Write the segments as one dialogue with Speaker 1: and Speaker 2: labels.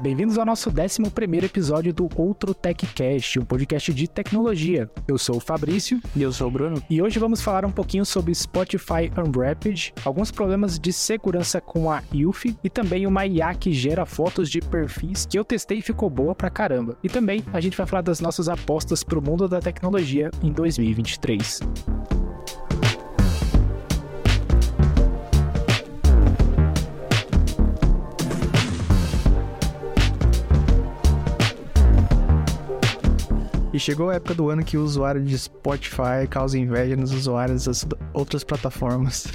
Speaker 1: Bem-vindos ao nosso 11 episódio do Outro TechCast, um podcast de tecnologia. Eu sou o Fabrício.
Speaker 2: E eu sou o Bruno.
Speaker 1: E hoje vamos falar um pouquinho sobre Spotify Unwrapped, alguns problemas de segurança com a UFI e também uma IA que gera fotos de perfis que eu testei e ficou boa pra caramba. E também a gente vai falar das nossas apostas pro mundo da tecnologia em 2023.
Speaker 2: E chegou a época do ano que o usuário de Spotify causa inveja nos usuários das outras plataformas.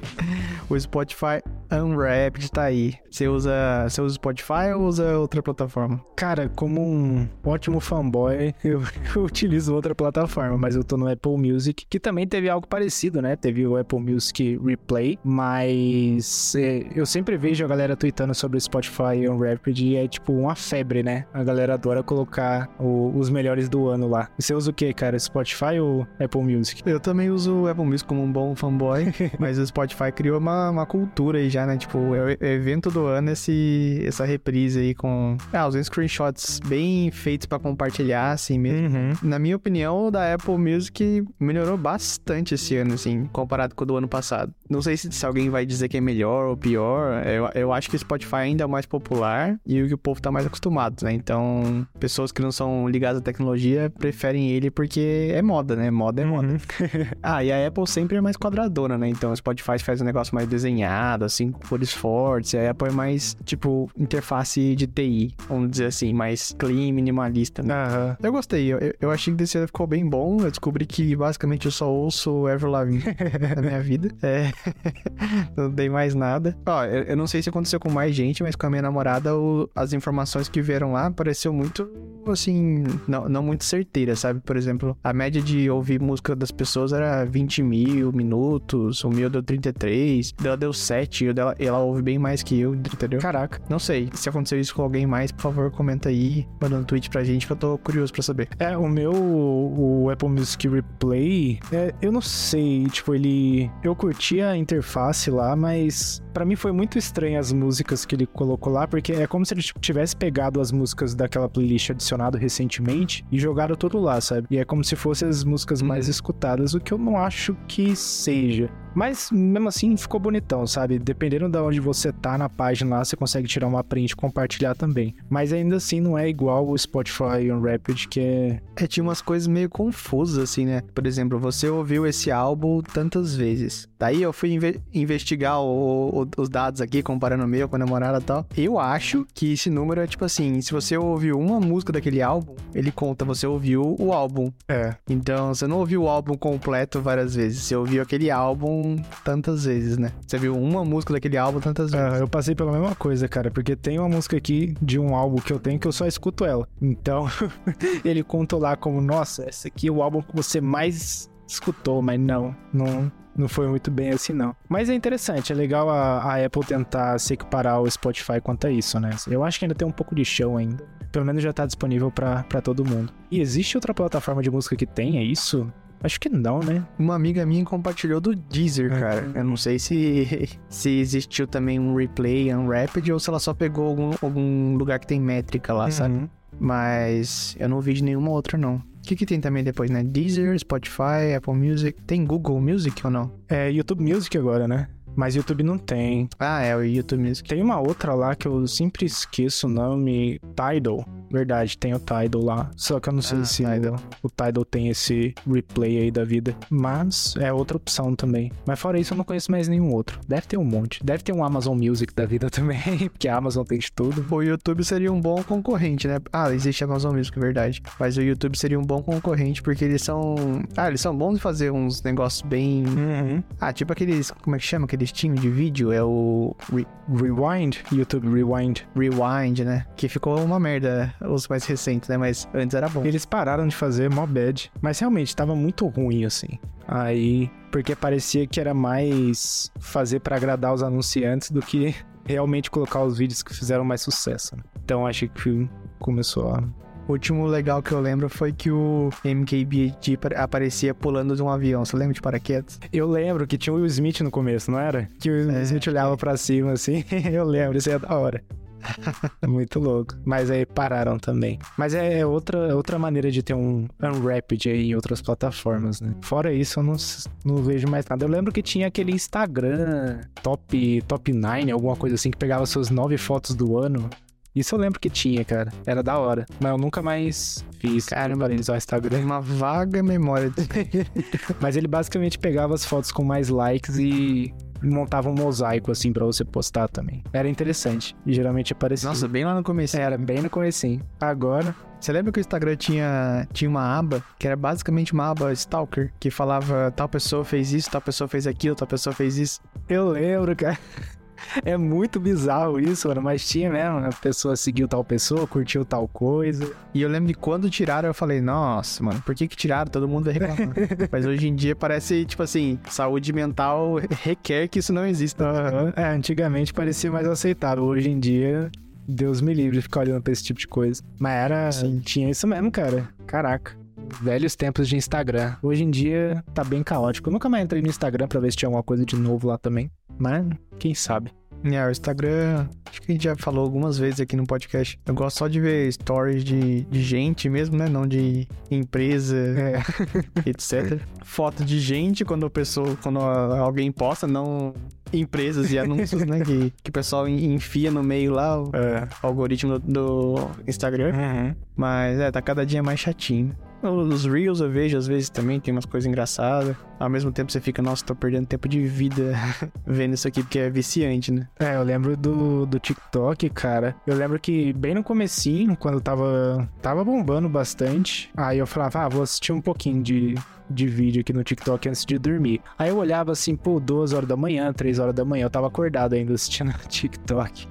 Speaker 2: o Spotify Unwrapped tá aí. Você usa, você usa Spotify ou usa outra plataforma?
Speaker 1: Cara, como um ótimo fanboy, eu, utilizo outra plataforma, mas eu tô no Apple Music, que também teve algo parecido, né? Teve o Apple Music Replay, mas é, eu sempre vejo a galera tweetando sobre o Spotify Unwrapped e é tipo uma febre, né? A galera adora colocar o, os melhores do ano lá. Você usa o que, cara? Spotify ou Apple Music?
Speaker 2: Eu também uso o Apple Music como um bom fanboy, mas o Spotify criou uma, uma cultura aí já, né? Tipo, é o evento do ano esse, essa reprise aí com ah, os screenshots bem feitos para compartilhar, assim mesmo. Uhum. Na minha opinião, o da Apple Music melhorou bastante esse ano, assim, comparado com o do ano passado. Não sei se, se alguém vai dizer que é melhor ou pior. Eu, eu acho que o Spotify ainda é o mais popular e o que o povo tá mais acostumado, né? Então, pessoas que não são ligadas à tecnologia preferem ele porque é moda, né? Moda é moda. Uhum. ah, e a Apple sempre é mais quadradona, né? Então, o Spotify faz um negócio mais desenhado, assim, cores fortes. A Apple é mais, tipo, interface de TI, vamos dizer assim, mais clean, minimalista, né? Uhum. Eu gostei. Eu, eu achei que desse ano ficou bem bom. Eu descobri que, basicamente, eu só ouço Ever Lavigne na minha vida. É... não tem mais nada. Ó, eu, eu, não sei se aconteceu com mais gente, mas com a minha namorada, o, as informações que vieram lá pareceu muito, assim, não, não muito certeira, sabe? Por exemplo, a média de ouvir música das pessoas era 20 mil minutos, o meu deu 33, dela deu 7, e dela, ela ouve bem mais que eu, entendeu? Caraca, não sei. Se aconteceu isso com alguém mais, por favor, comenta aí, mandando um tweet pra gente, que eu tô curioso pra saber.
Speaker 1: É, o meu, o Apple Music Replay, é, eu não sei, tipo, ele... Eu curtia a interface lá, mas para mim foi muito estranho as músicas que ele colocou lá, porque é como se ele tivesse pegado as músicas daquela playlist adicionado recentemente e jogado tudo lá, sabe? E é como se fossem as músicas mais uhum. escutadas, o que eu não acho que seja. Mas mesmo assim ficou bonitão, sabe? Dependendo de onde você tá na página lá, você consegue tirar uma print e compartilhar também. Mas ainda assim não é igual o Spotify Unwrapped, que é.
Speaker 2: É, tinha umas coisas meio confusas, assim, né? Por exemplo, você ouviu esse álbum tantas vezes. Daí eu fui inve investigar o, o, os dados aqui, comparando o meu com a namorada e tal. Eu acho que esse número é tipo assim: se você ouviu uma música daquele álbum, ele conta você ouviu o álbum.
Speaker 1: É.
Speaker 2: Então você não ouviu o álbum completo várias vezes, você ouviu aquele álbum tantas vezes, né? Você viu uma música daquele álbum tantas é, vezes.
Speaker 1: É, eu passei pela mesma coisa, cara, porque tem uma música aqui de um álbum que eu tenho que eu só escuto ela. Então, ele contou lá como, nossa, esse aqui é o álbum que você mais escutou, mas não, não, não foi muito bem assim, não. Mas é interessante, é legal a, a, Apple tentar se equiparar ao Spotify quanto a isso, né? Eu acho que ainda tem um pouco de show ainda. Pelo menos já tá disponível para todo mundo. E existe outra plataforma de música que tenha isso? Acho que não, né?
Speaker 2: Uma amiga minha compartilhou do Deezer, é. cara. Eu não sei se, se existiu também um replay unwrapped ou se ela só pegou algum, algum lugar que tem métrica lá, uhum. sabe? Mas eu não vi de nenhuma outra, não. O que, que tem também depois, né? Deezer, Spotify, Apple Music. Tem Google Music ou não?
Speaker 1: É YouTube Music agora, né? Mas YouTube não tem.
Speaker 2: Ah, é, o YouTube Music.
Speaker 1: Tem uma outra lá que eu sempre esqueço o nome, Tidal. Verdade, tem o Tidal lá. Só que eu não sei ah, se Tidal. o Tidal tem esse replay aí da vida. Mas é outra opção também. Mas fora isso, eu não conheço mais nenhum outro. Deve ter um monte. Deve ter um Amazon Music da vida também, porque a Amazon tem de tudo.
Speaker 2: O YouTube seria um bom concorrente, né? Ah, existe Amazon Music, verdade. Mas o YouTube seria um bom concorrente porque eles são. Ah, eles são bons de fazer uns negócios bem. Uhum. Ah, tipo aqueles. Como é que chama? Aqueles time de vídeo? É o.
Speaker 1: Re... Rewind? YouTube Rewind.
Speaker 2: Rewind, né? Que ficou uma merda os mais recentes, né? Mas antes era bom.
Speaker 1: Eles pararam de fazer mó bad. Mas realmente tava muito ruim, assim. Aí. Porque parecia que era mais fazer para agradar os anunciantes do que realmente colocar os vídeos que fizeram mais sucesso. Né? Então acho que começou a
Speaker 2: O último legal que eu lembro foi que o MKBHD aparecia pulando de um avião. Você lembra de paraquedas?
Speaker 1: Eu lembro que tinha o Will Smith no começo, não era? Que o Will é, Smith olhava pra cima assim. eu lembro, isso é da hora. Muito louco. Mas aí pararam também. Mas é, é outra, outra maneira de ter um Unwrapped aí em outras plataformas, né? Fora isso, eu não, não vejo mais nada. Eu lembro que tinha aquele Instagram top, top 9, alguma coisa assim, que pegava suas nove fotos do ano. Isso eu lembro que tinha, cara. Era da hora. Mas eu nunca mais fiz.
Speaker 2: Caramba, eles o Instagram. Uma vaga memória.
Speaker 1: Mas ele basicamente pegava as fotos com mais likes e montava um mosaico assim para você postar também. Era interessante. E geralmente aparecia.
Speaker 2: Nossa, bem lá no começo.
Speaker 1: Era bem no comecinho. Agora,
Speaker 2: você lembra que o Instagram tinha, tinha uma aba que era basicamente uma aba stalker que falava tal pessoa fez isso, tal pessoa fez aquilo, tal pessoa fez isso?
Speaker 1: Eu lembro, cara. É muito bizarro isso, mano. Mas tinha mesmo. A pessoa seguiu tal pessoa, curtiu tal coisa.
Speaker 2: E eu lembro de quando tiraram, eu falei, nossa, mano, por que que tiraram? Todo mundo vai reclamar. mas hoje em dia parece, tipo assim, saúde mental requer que isso não exista.
Speaker 1: Uhum. É, antigamente parecia mais aceitável. Hoje em dia, Deus me livre de ficar olhando pra esse tipo de coisa. Mas era. Sim. Tinha isso mesmo, cara. Caraca velhos tempos de Instagram. Hoje em dia tá bem caótico. Eu nunca mais entrei no Instagram pra ver se tinha alguma coisa de novo lá também. Mas, quem sabe?
Speaker 2: É, o Instagram, acho que a gente já falou algumas vezes aqui no podcast. Eu gosto só de ver stories de, de gente mesmo, né? Não de empresa, é. etc. Foto de gente quando a pessoa, quando alguém posta, não empresas e anúncios, né? Que, que o pessoal enfia no meio lá o é. algoritmo do, do Instagram. Uhum. Mas é, tá cada dia mais chatinho. Os Reels eu vejo às vezes também, tem umas coisas engraçadas. Ao mesmo tempo você fica, nossa, tô perdendo tempo de vida vendo isso aqui, porque é viciante, né?
Speaker 1: É, eu lembro do, do TikTok, cara. Eu lembro que bem no comecinho, quando tava, tava bombando bastante, aí eu falava, ah, vou assistir um pouquinho de, de vídeo aqui no TikTok antes de dormir. Aí eu olhava assim, pô, duas horas da manhã, três horas da manhã, eu tava acordado ainda assistindo TikTok.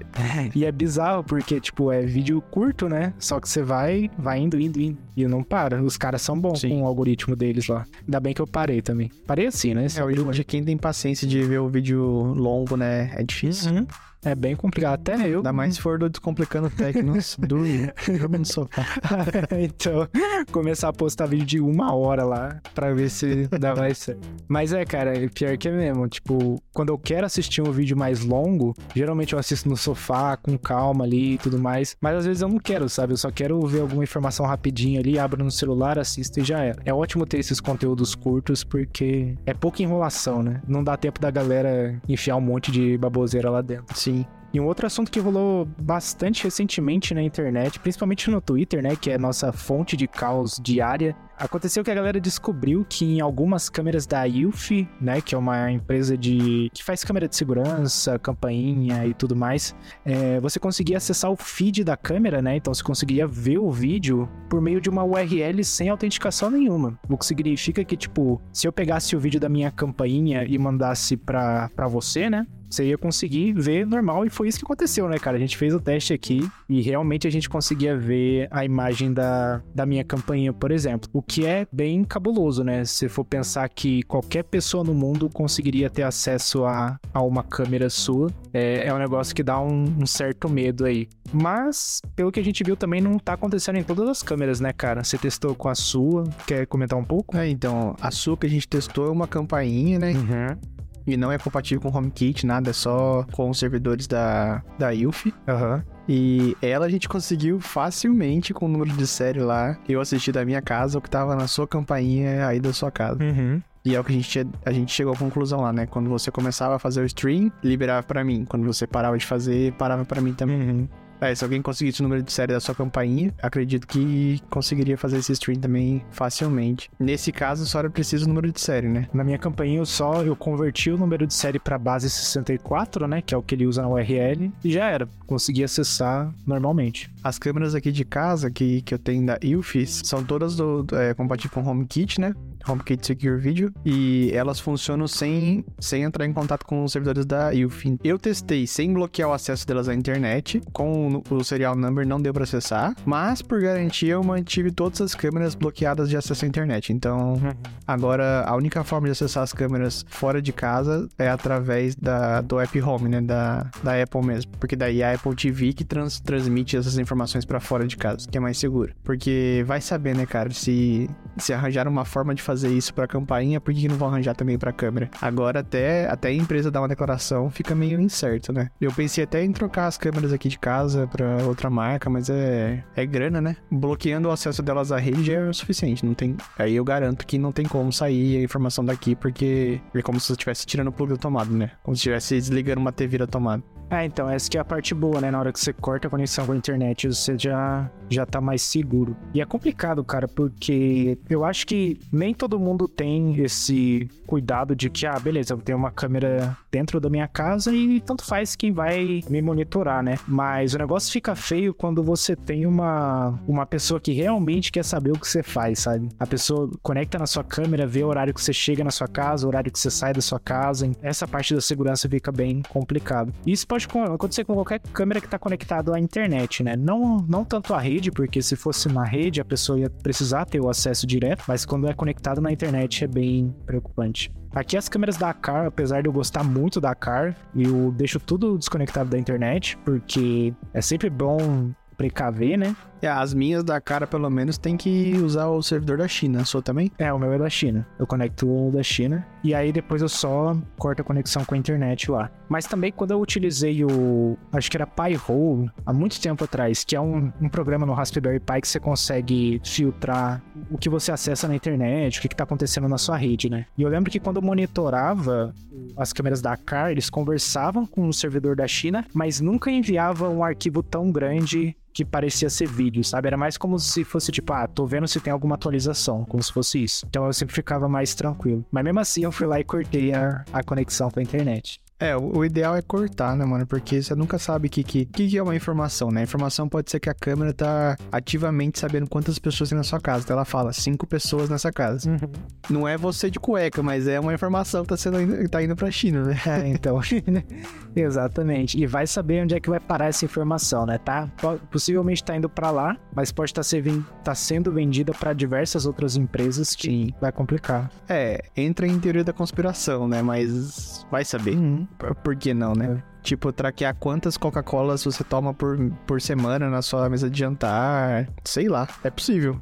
Speaker 1: e é bizarro, porque, tipo, é vídeo curto, né? Só que você vai, vai indo, indo, indo. E não para. Os caras são bons Sim. com o algoritmo deles lá. Ainda bem que eu parei também. Parei assim, né?
Speaker 2: Esse é, hoje quem tem paciência de ver o vídeo longo, né? É difícil. Uhum.
Speaker 1: É bem complicado, até eu.
Speaker 2: Ainda mais se for do Descomplicando Tecnos, do jogo no sofá.
Speaker 1: então, começar a postar vídeo de uma hora lá, pra ver se dá mais certo. Mas é, cara, é pior que é mesmo. Tipo, quando eu quero assistir um vídeo mais longo, geralmente eu assisto no sofá, com calma ali e tudo mais. Mas às vezes eu não quero, sabe? Eu só quero ver alguma informação rapidinho ali, abro no celular, assisto e já era. É ótimo ter esses conteúdos curtos, porque é pouca enrolação, né? Não dá tempo da galera enfiar um monte de baboseira lá dentro.
Speaker 2: Sim.
Speaker 1: E um outro assunto que rolou bastante recentemente na internet, principalmente no Twitter, né, que é nossa fonte de caos diária, aconteceu que a galera descobriu que em algumas câmeras da Ilf, né, que é uma empresa de que faz câmera de segurança, campainha e tudo mais, é, você conseguia acessar o feed da câmera, né? Então você conseguia ver o vídeo por meio de uma URL sem autenticação nenhuma. O que significa que tipo, se eu pegasse o vídeo da minha campainha e mandasse para você, né? Você ia conseguir ver normal. E foi isso que aconteceu, né, cara? A gente fez o teste aqui e realmente a gente conseguia ver a imagem da, da minha campainha, por exemplo. O que é bem cabuloso, né? Se for pensar que qualquer pessoa no mundo conseguiria ter acesso a, a uma câmera sua, é, é um negócio que dá um, um certo medo aí. Mas, pelo que a gente viu, também não tá acontecendo em todas as câmeras, né, cara? Você testou com a sua, quer comentar um pouco?
Speaker 2: É, então, a sua que a gente testou é uma campainha, né? Uhum e não é compatível com HomeKit, nada, é só com os servidores da, da ILF.
Speaker 1: Aham. Uhum.
Speaker 2: E ela a gente conseguiu facilmente com o número de série lá. Eu assisti da minha casa, o que tava na sua campainha aí da sua casa.
Speaker 1: Uhum.
Speaker 2: E é o que a gente, a gente chegou à conclusão lá, né? Quando você começava a fazer o stream, liberava para mim. Quando você parava de fazer, parava para mim também. Uhum. É, se alguém conseguisse o número de série da sua campainha, acredito que conseguiria fazer esse stream também facilmente. Nesse caso, só era preciso o número de série, né?
Speaker 1: Na minha campainha, eu só eu converti o número de série para base 64, né? Que é o que ele usa na URL, e já era. Consegui acessar normalmente.
Speaker 2: As câmeras aqui de casa que, que eu tenho da UFIS são todas do, do, é, compatíveis com HomeKit, né? HomeKit Secure Video, e elas funcionam sem, sem entrar em contato com os servidores da UFIN. Eu testei sem bloquear o acesso delas à internet, com o serial number não deu para acessar, mas por garantia eu mantive todas as câmeras bloqueadas de acesso à internet. Então, uhum. agora a única forma de acessar as câmeras fora de casa é através da, do app Home, né, da, da Apple mesmo, porque daí é a Apple TV que trans, transmite essas informações para fora de casa, que é mais seguro. Porque vai saber, né, cara, se se arranjar uma forma de fazer isso para campainha, por que não vão arranjar também para câmera? Agora até até a empresa dar uma declaração fica meio incerto, né? Eu pensei até em trocar as câmeras aqui de casa para outra marca, mas é é grana, né? Bloqueando o acesso delas à rede é o suficiente, não tem. Aí eu garanto que não tem como sair a informação daqui porque é como se você estivesse tirando o plug da tomada, né? Como se estivesse desligando uma TV da tomada.
Speaker 1: Ah, então, essa que é a parte boa, né? Na hora que você corta a conexão com a internet, você já, já tá mais seguro. E é complicado, cara, porque eu acho que nem todo mundo tem esse cuidado de que, ah, beleza, eu tenho uma câmera dentro da minha casa e tanto faz quem vai me monitorar, né? Mas o negócio fica feio quando você tem uma, uma pessoa que realmente quer saber o que você faz, sabe? A pessoa conecta na sua câmera, vê o horário que você chega na sua casa, o horário que você sai da sua casa. Essa parte da segurança fica bem complicado. Isso pode acontecer com qualquer câmera que está conectada à internet, né? Não, não tanto à rede, porque se fosse na rede a pessoa ia precisar ter o acesso direto, mas quando é conectado na internet é bem preocupante. Aqui as câmeras da Car, apesar de eu gostar muito da Car, eu deixo tudo desconectado da internet, porque é sempre bom precaver, né?
Speaker 2: É, as minhas da cara, pelo menos, tem que usar o servidor da China. A sua também?
Speaker 1: É, o meu é da China. Eu conecto o da China. E aí depois eu só corto a conexão com a internet lá. Mas também quando eu utilizei o. Acho que era Pi-hole, há muito tempo atrás, que é um, um, programa no Raspberry Pi que você consegue filtrar o que você acessa na internet, o que, está acontecendo na sua rede, né? E eu lembro que quando eu monitorava as câmeras da Car, eles conversavam com o servidor da China, mas nunca enviavam um arquivo tão grande que parecia ser vídeo, sabe? Era mais como se fosse tipo, ah, tô vendo se tem alguma atualização, como se fosse isso. Então eu sempre ficava mais tranquilo. Mas mesmo assim eu fui lá e cortei a, a conexão com a internet.
Speaker 2: É, o ideal é cortar, né, mano? Porque você nunca sabe o que, que, que, é uma informação, né? A informação pode ser que a câmera tá ativamente sabendo quantas pessoas tem na sua casa. Então ela fala, cinco pessoas nessa casa. Uhum. Não é você de cueca, mas é uma informação que tá, sendo, tá indo pra China, né?
Speaker 1: É, então. Exatamente. E vai saber onde é que vai parar essa informação, né? Tá? Possivelmente tá indo para lá, mas pode estar tá tá sendo vendida para diversas outras empresas que Sim. vai complicar.
Speaker 2: É, entra em teoria da conspiração, né? Mas vai saber. Uhum. Por que não, né? É. Tipo, traquear quantas Coca-Colas você toma por, por semana na sua mesa de jantar. Sei lá, é possível.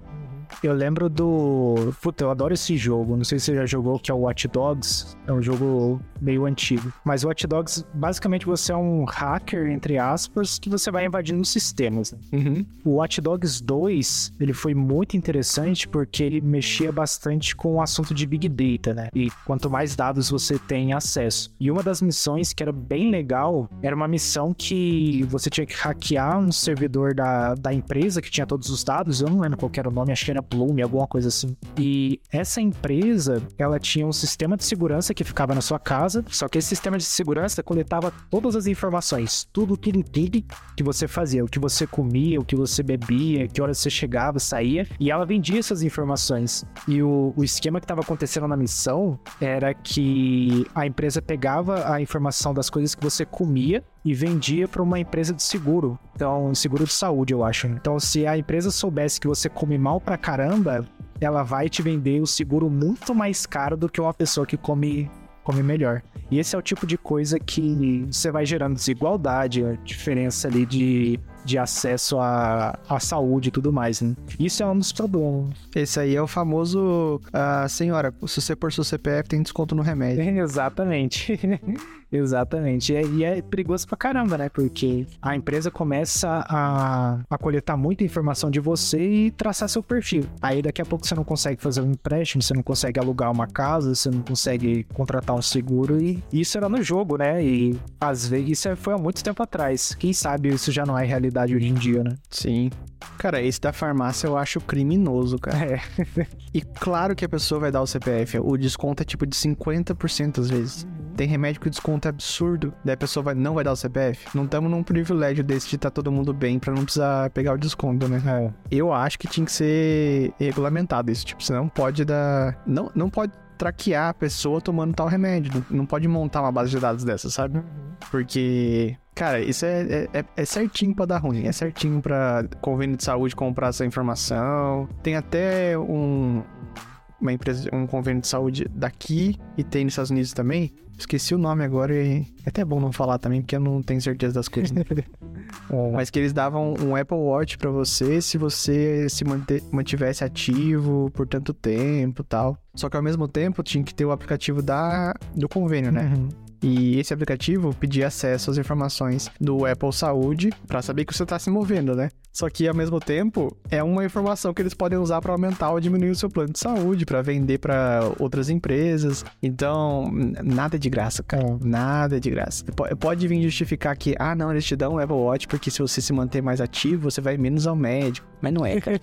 Speaker 1: Eu lembro do. Puta, eu adoro esse jogo. Não sei se você já jogou, que é o Watch Dogs. É um jogo meio antigo. Mas o Watch Dogs, basicamente, você é um hacker, entre aspas, que você vai invadindo sistemas. Uhum. O Watch Dogs 2, ele foi muito interessante porque ele mexia bastante com o assunto de Big Data, né? E quanto mais dados você tem acesso. E uma das missões que era bem legal era uma missão que você tinha que hackear um servidor da, da empresa que tinha todos os dados. Eu não lembro qual era o nome, acho que era Plume, alguma coisa assim. E essa empresa, ela tinha um sistema de segurança que ficava na sua casa, só que esse sistema de segurança coletava todas as informações, tudo que tudo que você fazia, o que você comia, o que você bebia, que horas você chegava, saía, e ela vendia essas informações. E o, o esquema que estava acontecendo na missão era que a empresa pegava a informação das coisas que você comia e vendia para uma empresa de seguro. Então, seguro de saúde, eu acho. Então, se a empresa soubesse que você come mal pra caramba, ela vai te vender o seguro muito mais caro do que uma pessoa que come come melhor. E esse é o tipo de coisa que você vai gerando desigualdade, a diferença ali de de acesso à, à saúde e tudo mais, né? Isso é um dos problemas.
Speaker 2: Esse aí é o famoso, uh, senhora, se você pôr seu CPF, tem desconto no remédio.
Speaker 1: Exatamente. Exatamente. E é, e é, perigoso pra caramba, né? Porque a empresa começa a, a coletar muita informação de você e traçar seu perfil. Aí daqui a pouco você não consegue fazer um empréstimo, você não consegue alugar uma casa, você não consegue contratar um seguro. E isso era no jogo, né? E às vezes isso foi há muito tempo atrás. Quem sabe isso já não é realidade hoje em dia, né?
Speaker 2: Sim. Cara, esse da farmácia eu acho criminoso, cara. É. e claro que a pessoa vai dar o CPF. O desconto é tipo de 50% às vezes. Tem remédio que o desconto é absurdo, daí a pessoa vai, não vai dar o CPF. Não estamos num privilégio desse de estar tá todo mundo bem pra não precisar pegar o desconto, né? É. Eu acho que tinha que ser regulamentado isso. Tipo, você não pode dar. Não, não pode traquear a pessoa tomando tal remédio. Não, não pode montar uma base de dados dessa, sabe? Uhum. Porque Cara, isso é, é, é, é certinho pra dar ruim. É certinho pra convênio de saúde comprar essa informação. Tem até um, uma empresa, um convênio de saúde daqui e tem nos Estados Unidos também. Esqueci o nome agora e é até bom não falar também, porque eu não tenho certeza das coisas. Né? Mas que eles davam um Apple Watch para você se você se mantivesse ativo por tanto tempo tal. Só que ao mesmo tempo tinha que ter o aplicativo da, do convênio, né? Uhum. E esse aplicativo pedia acesso às informações do Apple Saúde para saber que você está se movendo, né? Só que ao mesmo tempo é uma informação que eles podem usar para aumentar ou diminuir o seu plano de saúde, para vender para outras empresas. Então, nada de graça, cara. É. Nada de graça. Pode vir justificar que, ah, não, eles te dão um Apple Watch porque se você se manter mais ativo, você vai menos ao médico. Mas não é, cara.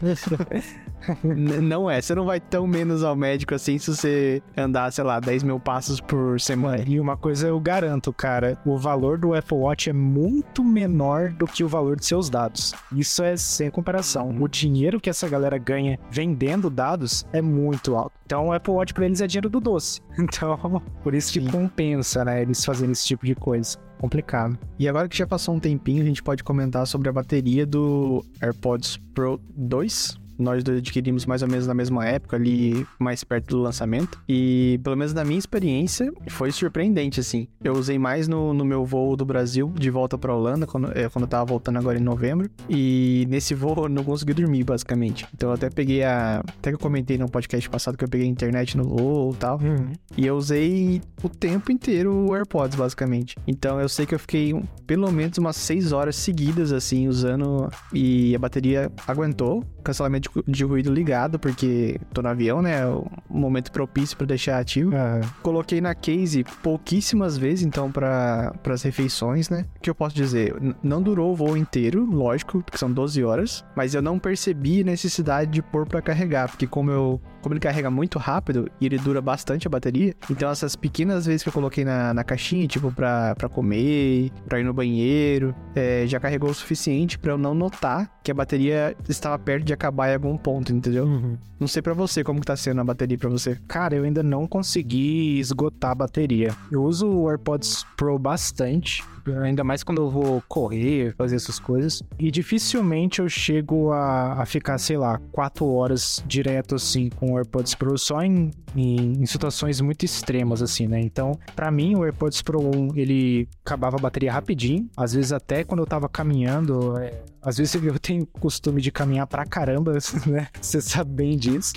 Speaker 2: não é. Você não vai tão menos ao médico assim se você andar, sei lá, 10 mil passos por semana.
Speaker 1: E uma coisa eu garanto, cara: o valor do Apple Watch é muito menor do que o valor de seus dados. Isso isso é sem comparação. O dinheiro que essa galera ganha vendendo dados é muito alto. Então o Apple Watch para eles é dinheiro do doce. Então, por isso que Sim. compensa, né, eles fazerem esse tipo de coisa. Complicado.
Speaker 2: E agora que já passou um tempinho, a gente pode comentar sobre a bateria do AirPods Pro 2 nós adquirimos mais ou menos na mesma época, ali mais perto do lançamento. E pelo menos na minha experiência, foi surpreendente, assim. Eu usei mais no, no meu voo do Brasil, de volta pra Holanda, quando, é, quando eu tava voltando agora em novembro. E nesse voo eu não consegui dormir, basicamente. Então eu até peguei a. Até que eu comentei no podcast passado que eu peguei a internet no voo e tal. Uhum. E eu usei o tempo inteiro o AirPods, basicamente. Então eu sei que eu fiquei pelo menos umas 6 horas seguidas, assim, usando. E a bateria aguentou. Cancelamento de ruído ligado, porque tô no avião, né? É o momento propício para deixar ativo. Uhum. Coloquei na case pouquíssimas vezes, então, para as refeições, né? O que eu posso dizer? não durou o voo inteiro, lógico, porque são 12 horas, mas eu não percebi necessidade de pôr para carregar, porque como eu como ele carrega muito rápido e ele dura bastante a bateria, então essas pequenas vezes que eu coloquei na, na caixinha, tipo pra, pra comer, pra ir no banheiro, é, já carregou o suficiente para eu não notar que a bateria estava perto de acabar em algum ponto, entendeu? Uhum. Não sei para você como que tá sendo a bateria para você.
Speaker 1: Cara, eu ainda não consegui esgotar a bateria. Eu uso o AirPods Pro bastante, ainda mais quando eu vou correr, fazer essas coisas. E dificilmente eu chego a, a ficar, sei lá, quatro horas direto assim com o AirPods Pro só em, em, em situações muito extremas, assim, né? Então, para mim, o AirPods Pro 1 ele acabava a bateria rapidinho. Às vezes, até quando eu tava caminhando, é, às vezes eu tenho costume de caminhar pra caramba, né? Você sabe bem disso.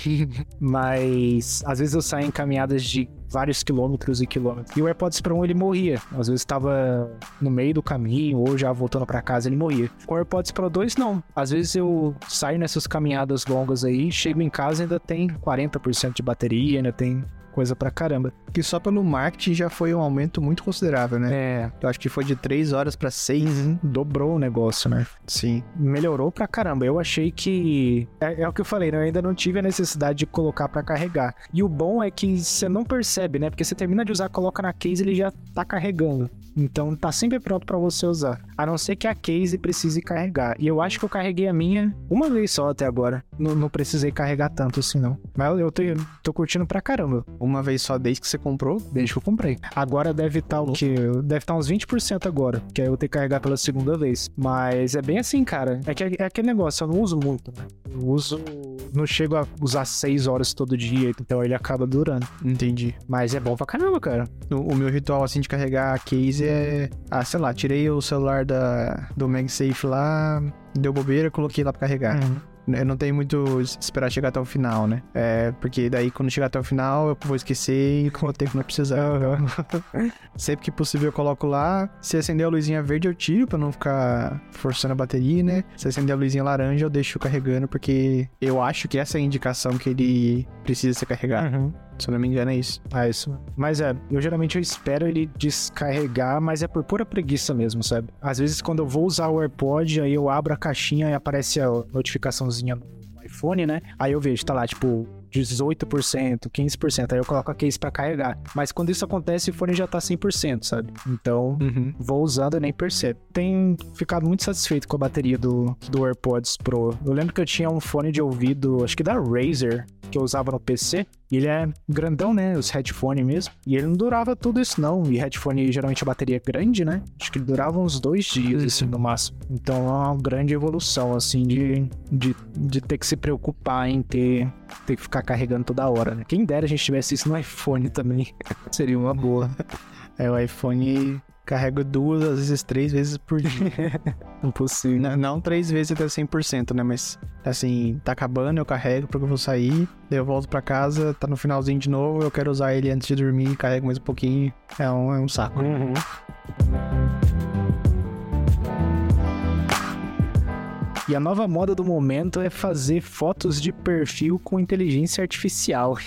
Speaker 1: Mas às vezes eu saio em caminhadas de vários quilômetros e quilômetros. E o AirPods Pro 1 ele morria. Às vezes estava no meio do caminho ou já voltando para casa ele morria. Com o AirPods Pro 2 não. Às vezes eu saio nessas caminhadas longas aí, chego em casa ainda tem 40% de bateria, ainda tem coisa pra caramba.
Speaker 2: Que só pelo marketing já foi um aumento muito considerável, né?
Speaker 1: É.
Speaker 2: Eu acho que foi de 3 horas para 6. Uhum.
Speaker 1: Dobrou o negócio, né?
Speaker 2: Sim.
Speaker 1: Melhorou pra caramba. Eu achei que. É, é o que eu falei, né? Eu ainda não tive a necessidade de colocar para carregar. E o bom é que você não percebe, né? Porque você termina de usar, coloca na case ele já tá carregando. Então tá sempre pronto para você usar. A não ser que a case precise carregar. E eu acho que eu carreguei a minha uma vez só até agora. Não, não precisei carregar tanto assim, não. Mas eu tô, tô curtindo pra caramba.
Speaker 2: Uma vez só desde que você comprou?
Speaker 1: Desde que eu comprei. Agora deve estar tá o quê? Deve estar tá uns 20% agora. Que aí eu vou ter que carregar pela segunda vez. Mas é bem assim, cara. É, que, é aquele negócio, eu não uso muito, né? Eu uso. Não chego a usar 6 horas todo dia, então ele acaba durando.
Speaker 2: Entendi.
Speaker 1: Mas é bom pra caramba, cara.
Speaker 2: O, o meu ritual, assim, de carregar a case é. Ah, sei lá, tirei o celular da, do MagSafe lá, deu bobeira, coloquei lá pra carregar. Uhum. Eu não tenho muito esperar chegar até o final, né? É, porque daí quando chegar até o final eu vou esquecer e com o tempo não precisar. Sempre que possível eu coloco lá. Se acender a luzinha verde eu tiro pra não ficar forçando a bateria, né? Se acender a luzinha laranja eu deixo carregando porque eu acho que essa é a indicação que ele precisa ser carregado. Uhum. Se eu não me engano, é isso.
Speaker 1: É isso. Mas é, eu geralmente eu espero ele descarregar, mas é por pura preguiça mesmo, sabe? Às vezes, quando eu vou usar o AirPod, aí eu abro a caixinha e aparece a notificaçãozinha no iPhone, né? Aí eu vejo, tá lá, tipo, 18%, 15%. Aí eu coloco a case para carregar. Mas quando isso acontece, o fone já tá 100%, sabe? Então,
Speaker 2: Uhum.
Speaker 1: vou usando e nem percebo. Tenho ficado muito satisfeito com a bateria do, do AirPods Pro. Eu lembro que eu tinha um fone de ouvido, acho que da Razer, que eu usava no PC. Ele é grandão, né? Os headphones mesmo. E ele não durava tudo isso, não. E headphone, geralmente, a bateria é grande, né? Acho que ele durava uns dois dias, assim, no máximo. Então, é uma grande evolução, assim, de, de, de ter que se preocupar em ter, ter que ficar carregando toda hora, né? Quem dera a gente tivesse isso no iPhone também. Seria uma boa.
Speaker 2: É, o iPhone carrego duas, às vezes três vezes por dia.
Speaker 1: Impossível.
Speaker 2: N- não três vezes até 100%, né? Mas, assim, tá acabando, eu carrego porque eu vou sair, daí eu volto pra casa, tá no finalzinho de novo, eu quero usar ele antes de dormir, carrego mais um pouquinho. É um, é um saco.
Speaker 1: Uhum. E a nova moda do momento é fazer fotos de perfil com inteligência artificial.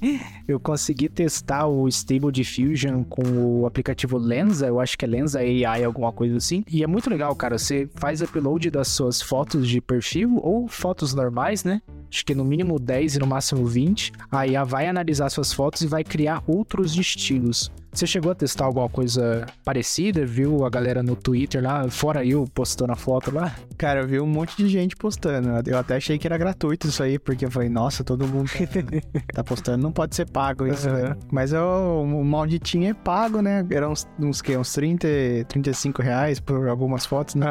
Speaker 1: eu consegui testar o Stable Diffusion com o aplicativo Lensa, eu acho que é Lensa AI, alguma coisa assim. E é muito legal, cara. Você faz upload das suas fotos de perfil ou fotos normais, né? Acho que no mínimo 10 e no máximo 20. A IA vai analisar suas fotos e vai criar outros estilos. Você chegou a testar alguma coisa parecida? Viu a galera no Twitter lá, fora eu postando a foto lá?
Speaker 2: Cara, eu vi um monte de gente postando. Eu até achei que era gratuito isso aí, porque eu falei, nossa, todo mundo tá, tá postando, não pode ser pago isso.
Speaker 1: Uhum.
Speaker 2: Mas eu, o malditinho é pago, né? Era uns, uns, que, uns 30, 35 reais por algumas fotos, né?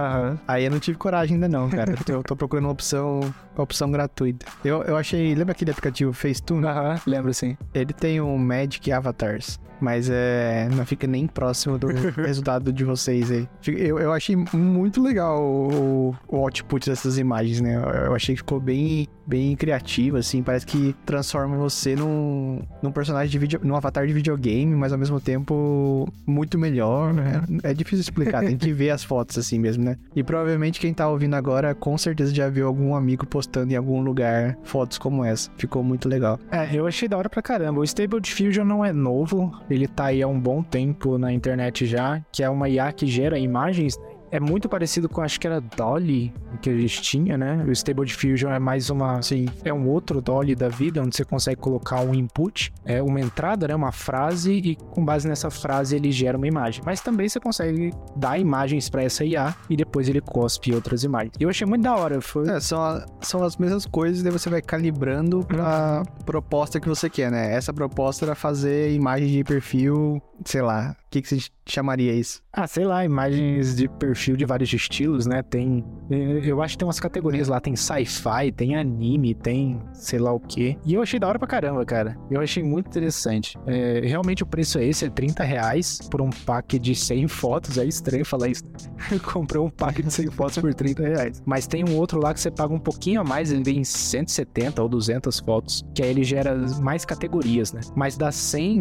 Speaker 2: Aí eu não tive coragem ainda não, cara. Eu tô, eu tô procurando uma opção, uma opção gratuita. Eu, eu achei, lembra aquele aplicativo Facetune?
Speaker 1: Aham, lembro sim.
Speaker 2: Ele tem um Magic Avatars, mas é, não fica nem próximo do resultado de vocês aí. Eu, eu achei muito legal o, o output dessas imagens, né? Eu achei que ficou bem, bem criativo, assim. Parece que transforma você num, num personagem de vídeo, num avatar de videogame, mas ao mesmo tempo muito melhor, né? É difícil explicar, tem que ver as fotos assim mesmo, né? E provavelmente quem tá ouvindo agora com certeza já viu algum amigo postando em algum lugar fotos como essa. Ficou muito legal.
Speaker 1: É, eu achei da hora pra caramba. O Stable Diffusion não é novo, ele tá aí há um bom tempo na internet já, que é uma IA que gera imagens. né? É muito parecido com, acho que era Dolly, que a gente tinha, né? O Stable Diffusion é mais uma, assim, é um outro Dolly da vida, onde você consegue colocar um input, é uma entrada, né? Uma frase, e com base nessa frase ele gera uma imagem. Mas também você consegue dar imagens pra essa IA e depois ele cospe outras imagens. E eu achei muito da hora, foi...
Speaker 2: É, são, a- são as mesmas coisas e daí você vai calibrando pra proposta que você quer, né? Essa proposta era fazer imagem de perfil, sei lá, o que, que você chamaria isso?
Speaker 1: Ah, sei lá, imagens de perfil de vários estilos, né? Tem. eh, Eu acho que tem umas categorias lá, tem sci-fi, tem anime, tem sei lá o quê. E eu achei da hora pra caramba, cara. Eu achei muito interessante. É, realmente o preço é esse, é 30 reais por um pack de 100 fotos. É estranho falar isso. Eu comprei um pack de 100 fotos por 30 reais. Mas tem um outro lá que você paga um pouquinho a mais, ele vem em 170 ou 200 fotos, que aí ele gera mais categorias, né? Mas das 100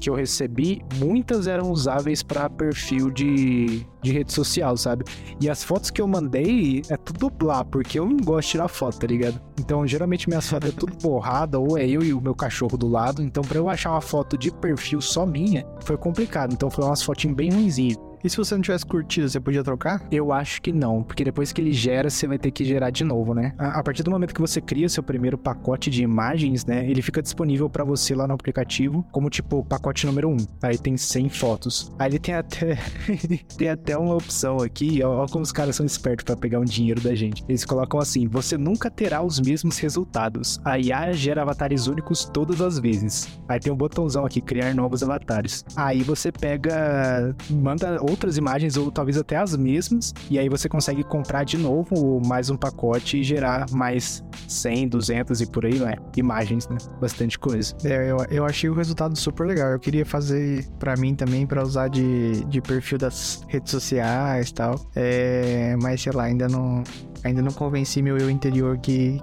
Speaker 1: que eu recebi, muitas eram usáveis pra perfil de, de rede social, sabe? E as fotos que eu mandei é tudo dublar, porque eu não gosto de tirar foto, tá ligado? Então, geralmente minhas fotos é tudo borrada, ou é eu e o meu cachorro do lado. Então, pra eu achar uma foto de perfil só minha, foi complicado. Então, foi umas fotinhas bem ruinzinhas.
Speaker 2: E se você não tivesse curtido, você podia trocar?
Speaker 1: Eu acho que não, porque depois que ele gera, você vai ter que gerar de novo, né? A, a partir do momento que você cria seu primeiro pacote de imagens, né? Ele fica disponível pra você lá no aplicativo, como tipo pacote número 1. Aí tem 100 fotos. Aí ele tem até tem até uma opção aqui, ó, ó como os caras são espertos pra pegar um dinheiro da gente. Eles colocam assim: você nunca terá os mesmos resultados. A IA gera avatares únicos todas as vezes. Aí tem um botãozão aqui, criar novos avatares. Aí você pega, manda outras imagens ou talvez até as mesmas, e aí você consegue comprar de novo mais um pacote e gerar mais 100, 200 e por aí vai. Imagens, né? Bastante coisa.
Speaker 2: É, eu, eu achei o resultado super legal. Eu queria fazer pra mim também, pra usar de, de perfil das redes sociais e tal. É, mas sei lá, ainda não. Ainda não convenci meu eu interior que,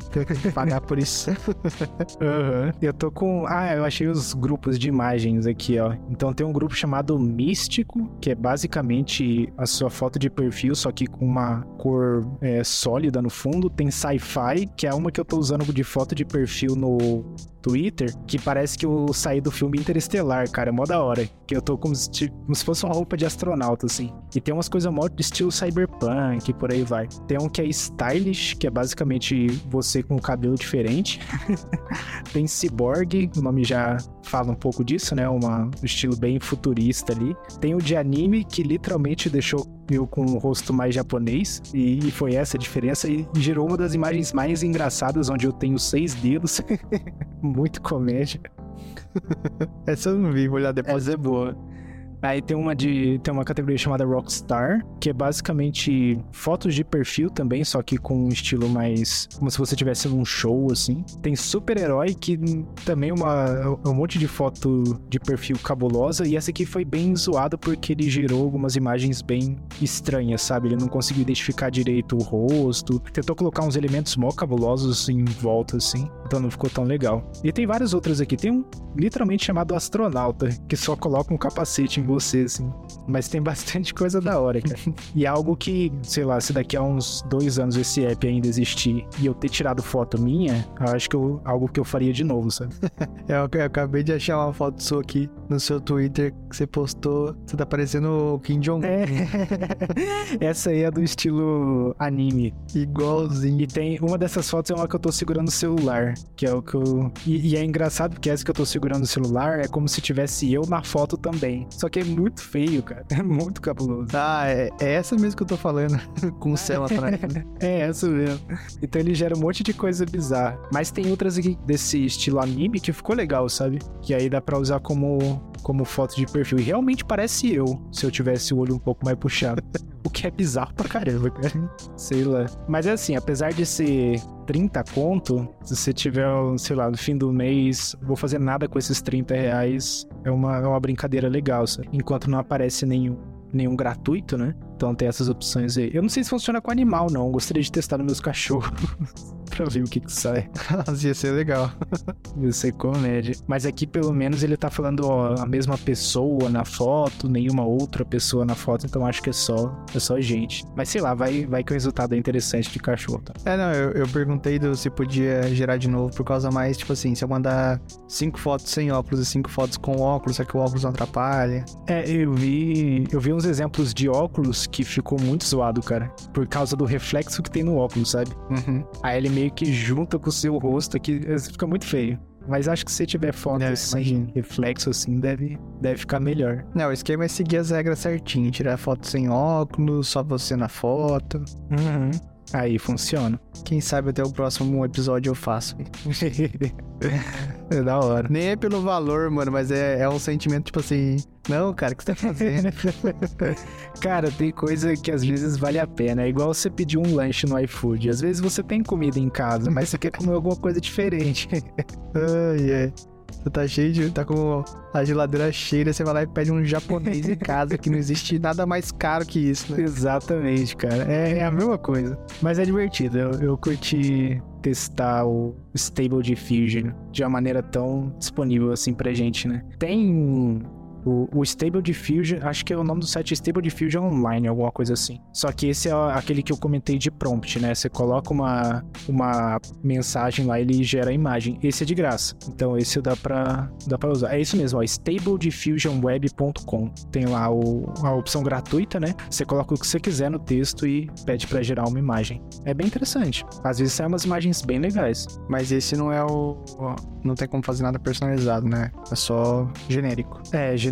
Speaker 2: pagar por isso.
Speaker 1: Aham. Eu tô com. Ah, eu achei os grupos de imagens aqui, ó. Então tem um grupo chamado Místico, que é basicamente a sua foto de perfil, só que com uma cor é, sólida no fundo. Tem Sci-Fi, que é uma que eu tô usando de foto de perfil no, Twitter que parece que eu saí do filme Interestelar, cara. É mó da hora. Que eu tô como se, como se fosse uma roupa de astronauta, assim. E tem umas coisas mó de estilo cyberpunk, por aí vai. Tem um que é stylish, que é basicamente você com o cabelo diferente. tem cyborg, o nome já fala um pouco disso, né? Uma, um estilo bem futurista ali. Tem o de anime, que literalmente deixou eu com o rosto mais japonês, e, e foi essa a diferença, e gerou uma das imagens mais engraçadas, onde eu tenho seis dedos. Muito comédia.
Speaker 2: Essa eu não vi, vou olhar depois.
Speaker 1: Essa é boa. Aí tem uma de tem uma categoria chamada Rockstar, que é basicamente fotos de perfil também, só que com um estilo mais como se você tivesse num show assim. Tem super-herói que também uma um monte de foto de perfil cabulosa e essa aqui foi bem zoada porque ele gerou algumas imagens bem estranhas, sabe? Ele não conseguiu identificar direito o rosto, tentou colocar uns elementos mó cabulosos em volta assim, então não ficou tão legal. E tem várias outras aqui, tem um literalmente chamado astronauta, que só coloca um capacete em você, assim. Mas tem bastante coisa da hora, cara. e é algo que, sei lá, se daqui a uns dois anos esse app ainda existir e eu ter tirado foto minha, eu acho que eu, algo que eu faria de novo, sabe?
Speaker 2: É, eu, eu acabei de achar uma foto sua aqui no seu Twitter que você postou. Você tá parecendo o Kim Jong.
Speaker 1: É. Essa aí é do estilo anime.
Speaker 2: Igualzinho.
Speaker 1: E tem uma dessas fotos é uma que eu tô segurando o celular, que é o que eu. E, e é engraçado porque essa que eu tô segurando o celular é como se tivesse eu na foto também. Só que é muito feio, cara. É muito cabuloso.
Speaker 2: Ah, é, é essa mesmo que eu tô falando. Com o céu atrás. Né?
Speaker 1: é essa mesmo. Então ele gera um monte de coisa bizarra. Mas tem outras aqui desse estilo anime que ficou legal, sabe? Que aí dá pra usar como como foto de perfil. E realmente parece eu, se eu tivesse o olho um pouco mais puxado. o que é bizarro pra caramba, cara. Sei lá. Mas é assim, apesar de ser 30 conto, se você tiver, sei lá, no fim do mês, vou fazer nada com esses 30 reais, é uma, é uma brincadeira legal, sabe? Enquanto não aparece nenhum, nenhum gratuito, né? Então tem essas opções aí. Eu não sei se funciona com animal, não. Gostaria de testar nos meus cachorros. pra ver o que que sai.
Speaker 2: Ia ser legal.
Speaker 1: Ia ser comédia. Mas aqui, pelo menos, ele tá falando, ó, a mesma pessoa na foto, nenhuma outra pessoa na foto, então acho que é só, é só gente. Mas sei lá, vai, vai que o resultado é interessante de cachorro, tá?
Speaker 2: É, não, eu, eu perguntei do, se podia gerar de novo por causa mais, tipo assim, se eu mandar cinco fotos sem óculos e cinco fotos com óculos, será que o óculos não atrapalha?
Speaker 1: É, eu vi. Eu vi uns exemplos de óculos que ficou muito zoado, cara. Por causa do reflexo que tem no óculos, sabe?
Speaker 2: Uhum.
Speaker 1: Aí ele meio que junta com o seu rosto aqui, fica muito feio. Mas acho que se tiver foto
Speaker 2: É,
Speaker 1: sem
Speaker 2: imagino.
Speaker 1: reflexo assim, deve, deve ficar melhor.
Speaker 2: Não, o esquema é seguir as regras certinho. Tirar foto sem óculos, só você na foto.
Speaker 1: Aí funciona.
Speaker 2: Quem sabe até o próximo episódio eu faço.
Speaker 1: é da hora.
Speaker 2: Nem é pelo valor, mano, mas é, é um sentimento tipo assim. Não, cara, o que você tá fazendo?
Speaker 1: Cara, tem coisa que às vezes vale a pena. É igual você pedir um lanche no iFood. Às vezes você tem comida em casa, mas você quer comer alguma coisa diferente.
Speaker 2: Ai, ai. Você tá cheio de. tá com a geladeira cheia, você vai lá e pede um japonês em casa, que não existe nada mais caro que isso, né?
Speaker 1: Exatamente, cara. É, é a mesma coisa. Mas é divertido. Eu, eu curti testar o Stable Diffusion de uma maneira tão disponível assim pra gente, né? Tem o, o Stable Diffusion, acho que é o nome do site Stable Diffusion Online, alguma coisa assim. Só que esse é aquele que eu comentei de prompt, né? Você coloca uma, uma mensagem lá, ele gera a imagem. Esse é de graça. Então esse dá pra, dá pra usar. É isso mesmo, ó, stablediffusionweb.com. Tem lá o, a opção gratuita, né? Você coloca o que você quiser no texto e pede pra gerar uma imagem. É bem interessante. Às vezes saem umas imagens bem legais.
Speaker 2: Mas esse não é o. Não tem como fazer nada personalizado, né? É só genérico.
Speaker 1: É, genérico.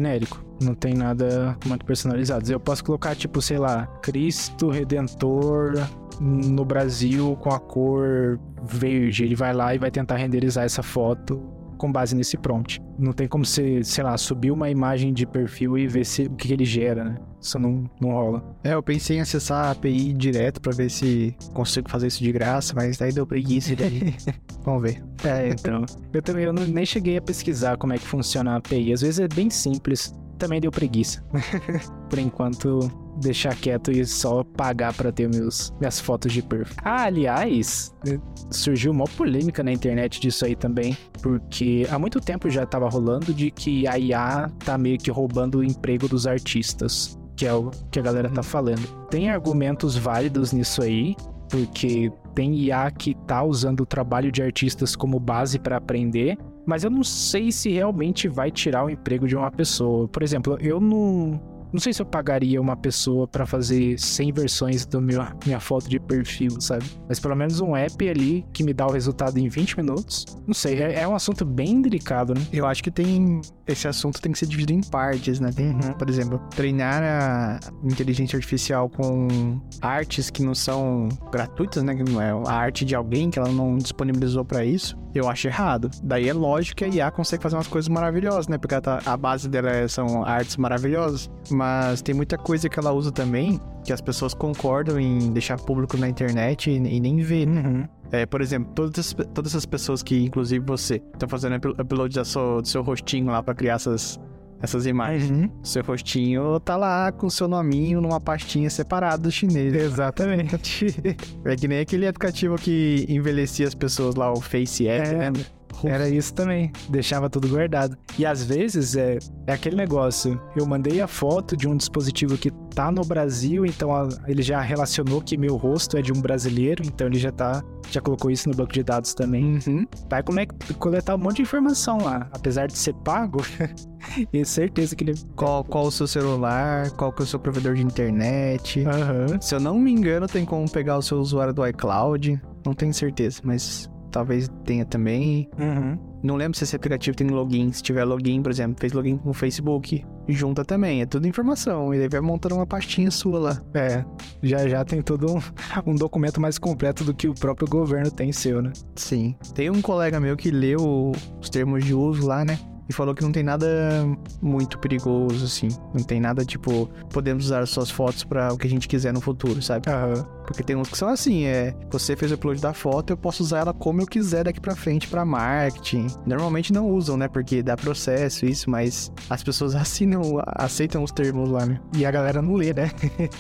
Speaker 1: Não tem nada muito personalizado. Eu posso colocar, tipo, sei lá, Cristo Redentor no Brasil com a cor verde. Ele vai lá e vai tentar renderizar essa foto com base nesse prompt. Não tem como você, sei lá, subir uma imagem de perfil e ver se, o que ele gera, né? Isso não, não rola.
Speaker 2: É, eu pensei em acessar a API direto pra ver se consigo fazer isso de graça, mas daí deu preguiça e daí. Vamos ver.
Speaker 1: É, então. eu também eu não- nem cheguei a pesquisar como é que funciona a API. Às vezes é bem simples. Também deu preguiça. Por enquanto, deixar quieto e só pagar pra ter meus, minhas fotos de perfil. Ah, aliás, eh, surgiu uma polêmica na internet disso aí também. Porque há muito tempo já tava rolando de que a IA tá meio que roubando o emprego dos artistas. Que é o que a galera tá falando. Tem argumentos válidos nisso aí, porque tem IA que tá usando o trabalho de artistas como base para aprender, mas eu não sei se realmente vai tirar o emprego de uma pessoa. Por exemplo, eu não não sei se eu pagaria uma pessoa para fazer 100 versões da minha foto de perfil, sabe? Mas pelo menos um app ali que me dá o resultado em 20 minutos. Não sei, é, é um assunto bem delicado, né?
Speaker 2: Eu acho que tem. Esse assunto tem que ser dividido em partes, né? Tem, uhum. por exemplo, treinar a inteligência artificial com artes que não são gratuitas, né? Que não é a arte de alguém que ela não disponibilizou para isso. Eu acho errado. Daí é lógico que a IA consegue fazer umas coisas maravilhosas, né? Porque tá, a base dela são artes maravilhosas mas tem muita coisa que ela usa também que as pessoas concordam em deixar público na internet e, e nem ver? Uhum. É, por exemplo, todas, todas essas pessoas que, inclusive você, estão fazendo upload do seu, do seu rostinho lá para criar essas, essas imagens. Uhum. Seu rostinho tá lá com seu nominho numa pastinha separada do chinês.
Speaker 1: Exatamente.
Speaker 2: é que nem aquele aplicativo que envelhecia as pessoas lá, o Face App, é. né?
Speaker 1: Era isso também, deixava tudo guardado. E às vezes é, é aquele negócio, eu mandei a foto de um dispositivo que tá no Brasil, então a, ele já relacionou que meu rosto é de um brasileiro, então ele já tá, já colocou isso no banco de dados também. Uhum. Vai como é coletar um monte de informação lá, apesar de ser pago. e certeza que ele.
Speaker 2: Qual, qual o seu celular, qual que é o seu provedor de internet. Uhum. Se eu não me engano, tem como pegar o seu usuário do iCloud. Não tenho certeza, mas talvez tenha também. Uhum. Não lembro se esse aplicativo tem login. Se tiver login, por exemplo, fez login com o Facebook, junta também. É tudo informação. E aí vai montando uma pastinha sua lá.
Speaker 1: É, já já tem todo um, um documento mais completo do que o próprio governo tem seu, né?
Speaker 2: Sim. Tem um colega meu que leu os termos de uso lá, né? E falou que não tem nada muito perigoso, assim. Não tem nada tipo, podemos usar suas fotos para o que a gente quiser no futuro, sabe? Porque tem uns que são assim, é, você fez o upload da foto, eu posso usar ela como eu quiser daqui para frente para marketing. Normalmente não usam, né? Porque dá processo isso, mas as pessoas assinam, aceitam os termos lá, né?
Speaker 1: E a galera não lê, né?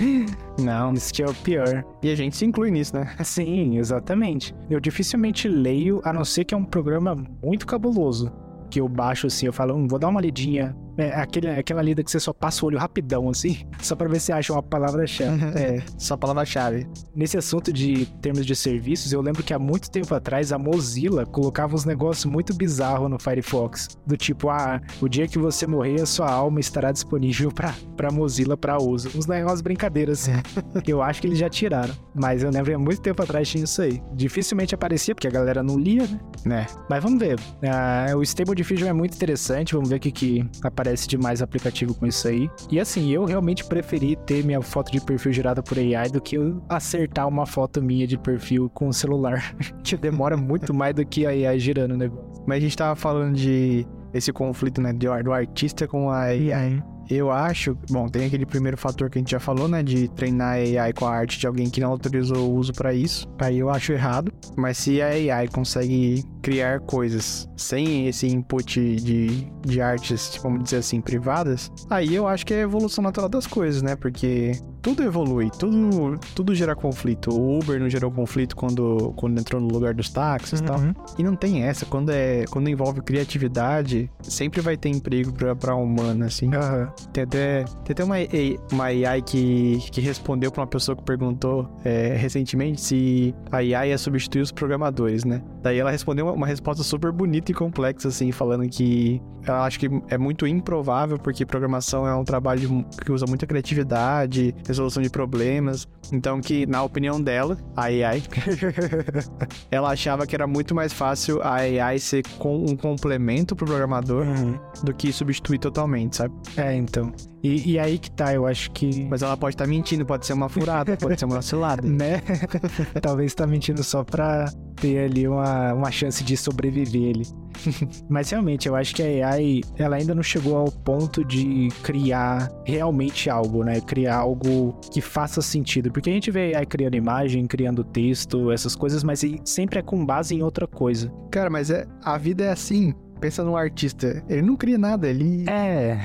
Speaker 2: não, isso que é o pior. E a gente se inclui nisso, né?
Speaker 1: Sim, exatamente. Eu dificilmente leio, a não ser que é um programa muito cabuloso que eu baixo assim, eu falo, hum, vou dar uma lidinha é, aquele, aquela lida que você só passa o olho rapidão, assim, só pra ver se acha uma palavra-chave.
Speaker 2: é, só palavra-chave.
Speaker 1: Nesse assunto de termos de serviços, eu lembro que há muito tempo atrás a Mozilla colocava uns negócios muito bizarros no Firefox. Do tipo, ah, o dia que você morrer, a sua alma estará disponível pra, pra Mozilla pra uso. Uns negócios brincadeiras, assim, que eu acho que eles já tiraram. Mas eu lembro há muito tempo atrás tinha isso aí. Dificilmente aparecia, porque a galera não lia, né? né? Mas vamos ver. Ah, o Stable Diffusion é muito interessante, vamos ver o que, que aparece parece demais aplicativo com isso aí. E assim, eu realmente preferi ter minha foto de perfil gerada por AI do que eu acertar uma foto minha de perfil com o celular, que demora muito mais do que a AI girando o negócio.
Speaker 2: Mas a gente tava falando de esse conflito, né, do artista com a AI. Eu acho, bom, tem aquele primeiro fator que a gente já falou, né, de treinar a AI com a arte de alguém que não autorizou o uso para isso. Aí eu acho errado. Mas se a AI consegue criar coisas sem esse input de, de artes, vamos dizer assim, privadas, aí eu acho que é a evolução natural das coisas, né? Porque tudo evolui, tudo, tudo gera conflito. O Uber não gerou conflito quando, quando entrou no lugar dos táxis e tal. Uhum. E não tem essa. Quando, é, quando envolve criatividade, sempre vai ter emprego pra, pra humana, assim. Uhum. Tem até, tem até uma, uma AI que, que respondeu pra uma pessoa que perguntou é, recentemente se a AI ia substituir os programadores, né? Daí ela respondeu uma, uma resposta super bonita e complexa, assim, falando que ela acha que é muito improvável, porque programação é um trabalho que usa muita criatividade, resolução de problemas. Então, que na opinião dela, a AI, ela achava que era muito mais fácil a AI ser com um complemento pro programador uhum. do que substituir totalmente, sabe?
Speaker 1: É, então. E, e, aí que tá, eu acho que.
Speaker 2: Mas ela pode estar tá mentindo, pode ser uma furada, pode ser uma cilada.
Speaker 1: né? Talvez tá mentindo só pra ter ali uma, uma chance de sobreviver ali. Mas realmente, eu acho que a AI, ela ainda não chegou ao ponto de criar realmente algo, né? Criar algo que faça sentido. Porque a gente vê a AI criando imagem, criando texto, essas coisas, mas sempre é com base em outra coisa.
Speaker 2: Cara, mas é, a vida é assim. Pensa num artista, ele não cria nada, ele.
Speaker 1: É.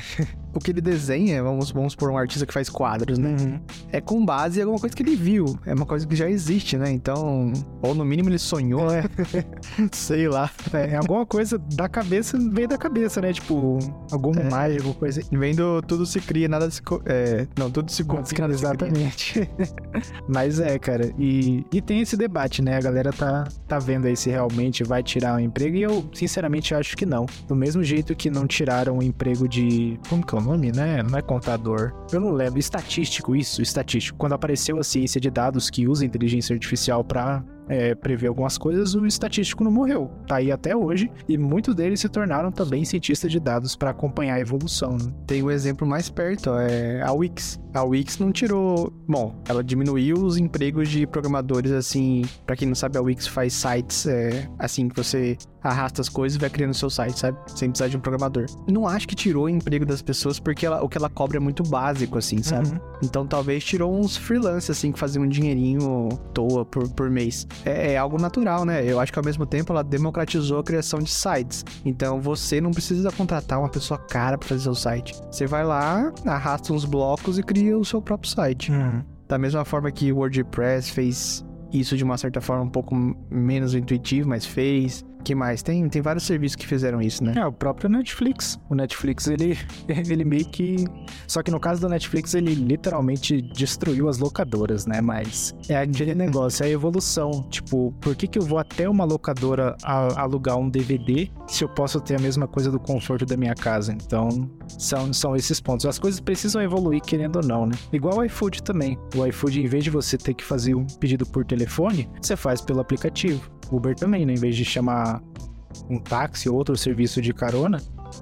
Speaker 2: o que ele desenha, vamos, vamos por um artista que faz quadros, né?
Speaker 1: Uhum.
Speaker 2: É com base em alguma coisa que ele viu. É uma coisa que já existe, né? Então, ou no mínimo ele sonhou,
Speaker 1: É,
Speaker 2: sei lá.
Speaker 1: é alguma coisa da cabeça, veio da cabeça, né? Tipo, alguma
Speaker 2: É.
Speaker 1: alguma coisa.
Speaker 2: Vendo tudo se cria, nada se. co- É, não, tudo se cria.
Speaker 1: Exatamente. Mas é, cara, e, e tem esse debate, né? A galera tá, tá vendo aí se realmente vai tirar o emprego, e eu, sinceramente, acho que não. Do mesmo jeito que não tiraram o emprego de. Como que é o nome, né? Não é contador. Eu não lembro. Estatístico, isso, estatístico. Quando apareceu a ciência de dados que usa inteligência artificial pra é, prever algumas coisas, o estatístico não morreu. Tá aí até hoje, e muitos deles se tornaram também cientistas de dados pra acompanhar a evolução, né?
Speaker 2: Tem o exemplo mais perto, ó, é a Wix. A Wix não tirou. Bom, ela diminuiu os empregos de programadores, assim. Pra quem não sabe, a Wix faz sites, é, assim, que você arrasta as coisas e vai criando seu site, sabe? Sem precisar de um programador. Não acho que tirou o emprego das pessoas, porque ela- o que ela cobra é muito básico, assim, sabe?
Speaker 1: Uhum.
Speaker 2: Então talvez tirou uns freelancers, assim, que faziam um dinheirinho à toa por, por mês. É, é algo natural, né? Eu acho que ao mesmo tempo ela democratizou a criação de sites. Então você não precisa contratar uma pessoa cara pra fazer seu site. Você vai lá, arrasta uns blocos e cria o seu próprio site.
Speaker 1: Uhum.
Speaker 2: Da mesma forma que o WordPress fez isso de uma certa forma um pouco menos intuitivo, mas fez. Que mais? Tem, tem vários serviços que fizeram isso, né?
Speaker 1: É, o próprio Netflix. O Netflix, ele, ele meio que. Só que no caso do Netflix, ele literalmente destruiu as locadoras, né? Mas é aquele negócio, é a evolução. Tipo, por que, que eu vou até uma locadora a- alugar um DVD se eu posso ter a mesma coisa do conforto da minha casa? Então, são, são esses pontos. As coisas precisam evoluir, querendo ou não, né? Igual o iFood também. O iFood, em vez de você ter que fazer um pedido por telefone, você faz pelo aplicativo. Uber também, né? Em vez de chamar um táxi ou outro serviço de carona,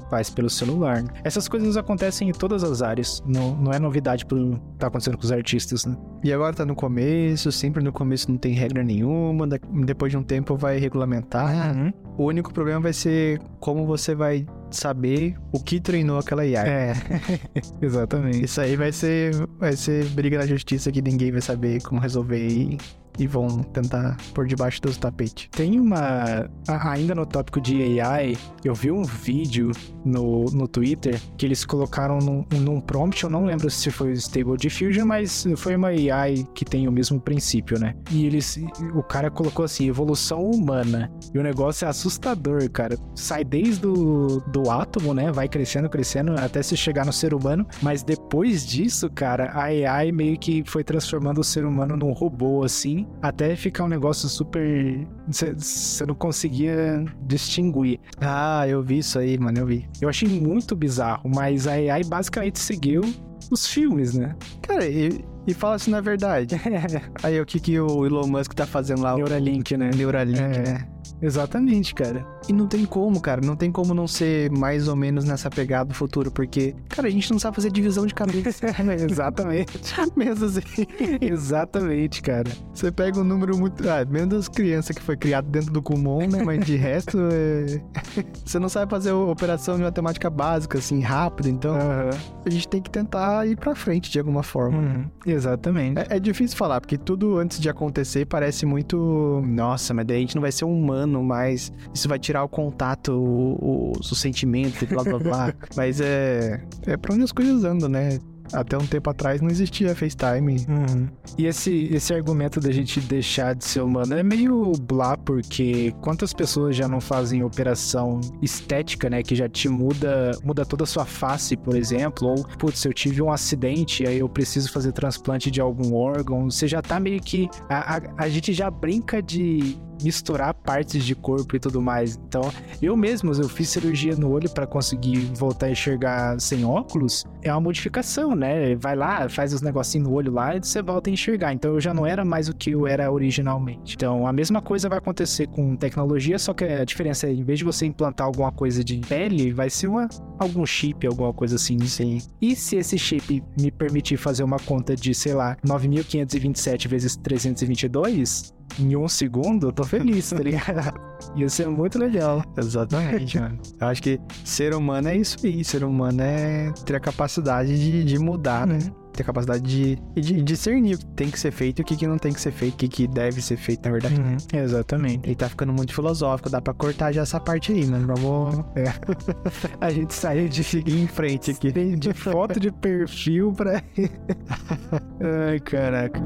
Speaker 1: faz pelo celular. Essas coisas acontecem em todas as áreas. Não, não é novidade pro que tá acontecendo com os artistas, né?
Speaker 2: E agora tá no começo, sempre no começo não tem regra nenhuma, depois de um tempo vai regulamentar.
Speaker 1: Uhum.
Speaker 2: O único problema vai ser como você vai saber o que treinou aquela IA.
Speaker 1: É, exatamente.
Speaker 2: Isso aí vai ser, vai ser briga na justiça que ninguém vai saber como resolver e, e vão tentar por debaixo dos tapetes.
Speaker 1: Tem uma. Ainda no tópico de AI, eu vi um vídeo no, no Twitter que eles colocaram num, num prompt, eu não lembro se foi o Stable Diffusion, mas foi uma AI que tem o mesmo princípio, né? E eles. O cara colocou assim, evolução humana. E o negócio é assustador, cara. Sai desde o do átomo, né? Vai crescendo, crescendo, até se chegar no ser humano. Mas depois disso, cara, a AI meio que foi transformando o ser humano num robô, assim, até ficar um negócio super. Você não conseguia distinguir.
Speaker 2: Ah, eu vi isso aí, mano, eu vi.
Speaker 1: Eu achei muito bizarro, mas a AI basicamente seguiu os filmes, né?
Speaker 2: Cara, e, e fala assim na verdade. Aí o que, que o Elon Musk tá fazendo lá?
Speaker 1: Neuralink, né?
Speaker 2: Neuralink,
Speaker 1: É.
Speaker 2: né?
Speaker 1: Exatamente, cara.
Speaker 2: E não tem como, cara. Não tem como não ser mais ou menos nessa pegada do futuro, porque, cara, a gente não sabe fazer divisão de cabeça.
Speaker 1: Exatamente.
Speaker 2: Mesmo assim.
Speaker 1: Exatamente, cara.
Speaker 2: Você pega um número muito. Ah, menos das crianças que foi criado dentro do Kumon, né? Mas de resto, é... você não sabe fazer operação de matemática básica, assim, rápido. Então,
Speaker 1: Aham.
Speaker 2: a gente tem que tentar ir pra frente de alguma forma.
Speaker 1: Uhum. Exatamente.
Speaker 2: É, é difícil falar, porque tudo antes de acontecer parece muito. Nossa, mas daí a gente não vai ser um humano mais. Isso vai tirar o contato, o, o, o sentimento, blá blá blá. mas é. É pra onde as coisas andam, né? Até um tempo atrás não existia FaceTime.
Speaker 1: Uhum. E esse, esse argumento da gente deixar de ser humano é meio blá, porque quantas pessoas já não fazem operação estética, né? Que já te muda, muda toda a sua face, por exemplo. Ou, putz, eu tive um acidente, aí eu preciso fazer transplante de algum órgão. Você já tá meio que. A, a, a gente já brinca de misturar partes de corpo e tudo mais. Então, eu mesmo, eu fiz cirurgia no olho para conseguir voltar a enxergar sem óculos. É uma modificação, né? Vai lá, faz os negocinhos no olho lá e você volta a enxergar. Então, eu já não era mais o que eu era originalmente. Então, a mesma coisa vai acontecer com tecnologia, só que a diferença é, em vez de você implantar alguma coisa de pele, vai ser uma, algum chip, alguma coisa assim.
Speaker 2: Sim.
Speaker 1: E se esse chip me permitir fazer uma conta de, sei lá, 9.527 vezes 322 em um segundo, eu tô feliz, tá ligado? Ia ser muito legal.
Speaker 2: Exatamente, mano. Eu acho que ser humano é isso aí. Ser humano é ter a capacidade de, de mudar, né? ter capacidade de, de discernir o que tem que ser feito e o que, que não tem que ser feito, o que, que deve ser feito, na verdade.
Speaker 1: Uhum, exatamente.
Speaker 2: Ele tá ficando muito filosófico, dá pra cortar já essa parte aí, né? Vamos.
Speaker 1: É. A gente saiu de seguir em frente aqui. De foto de perfil pra. Ai, caraca.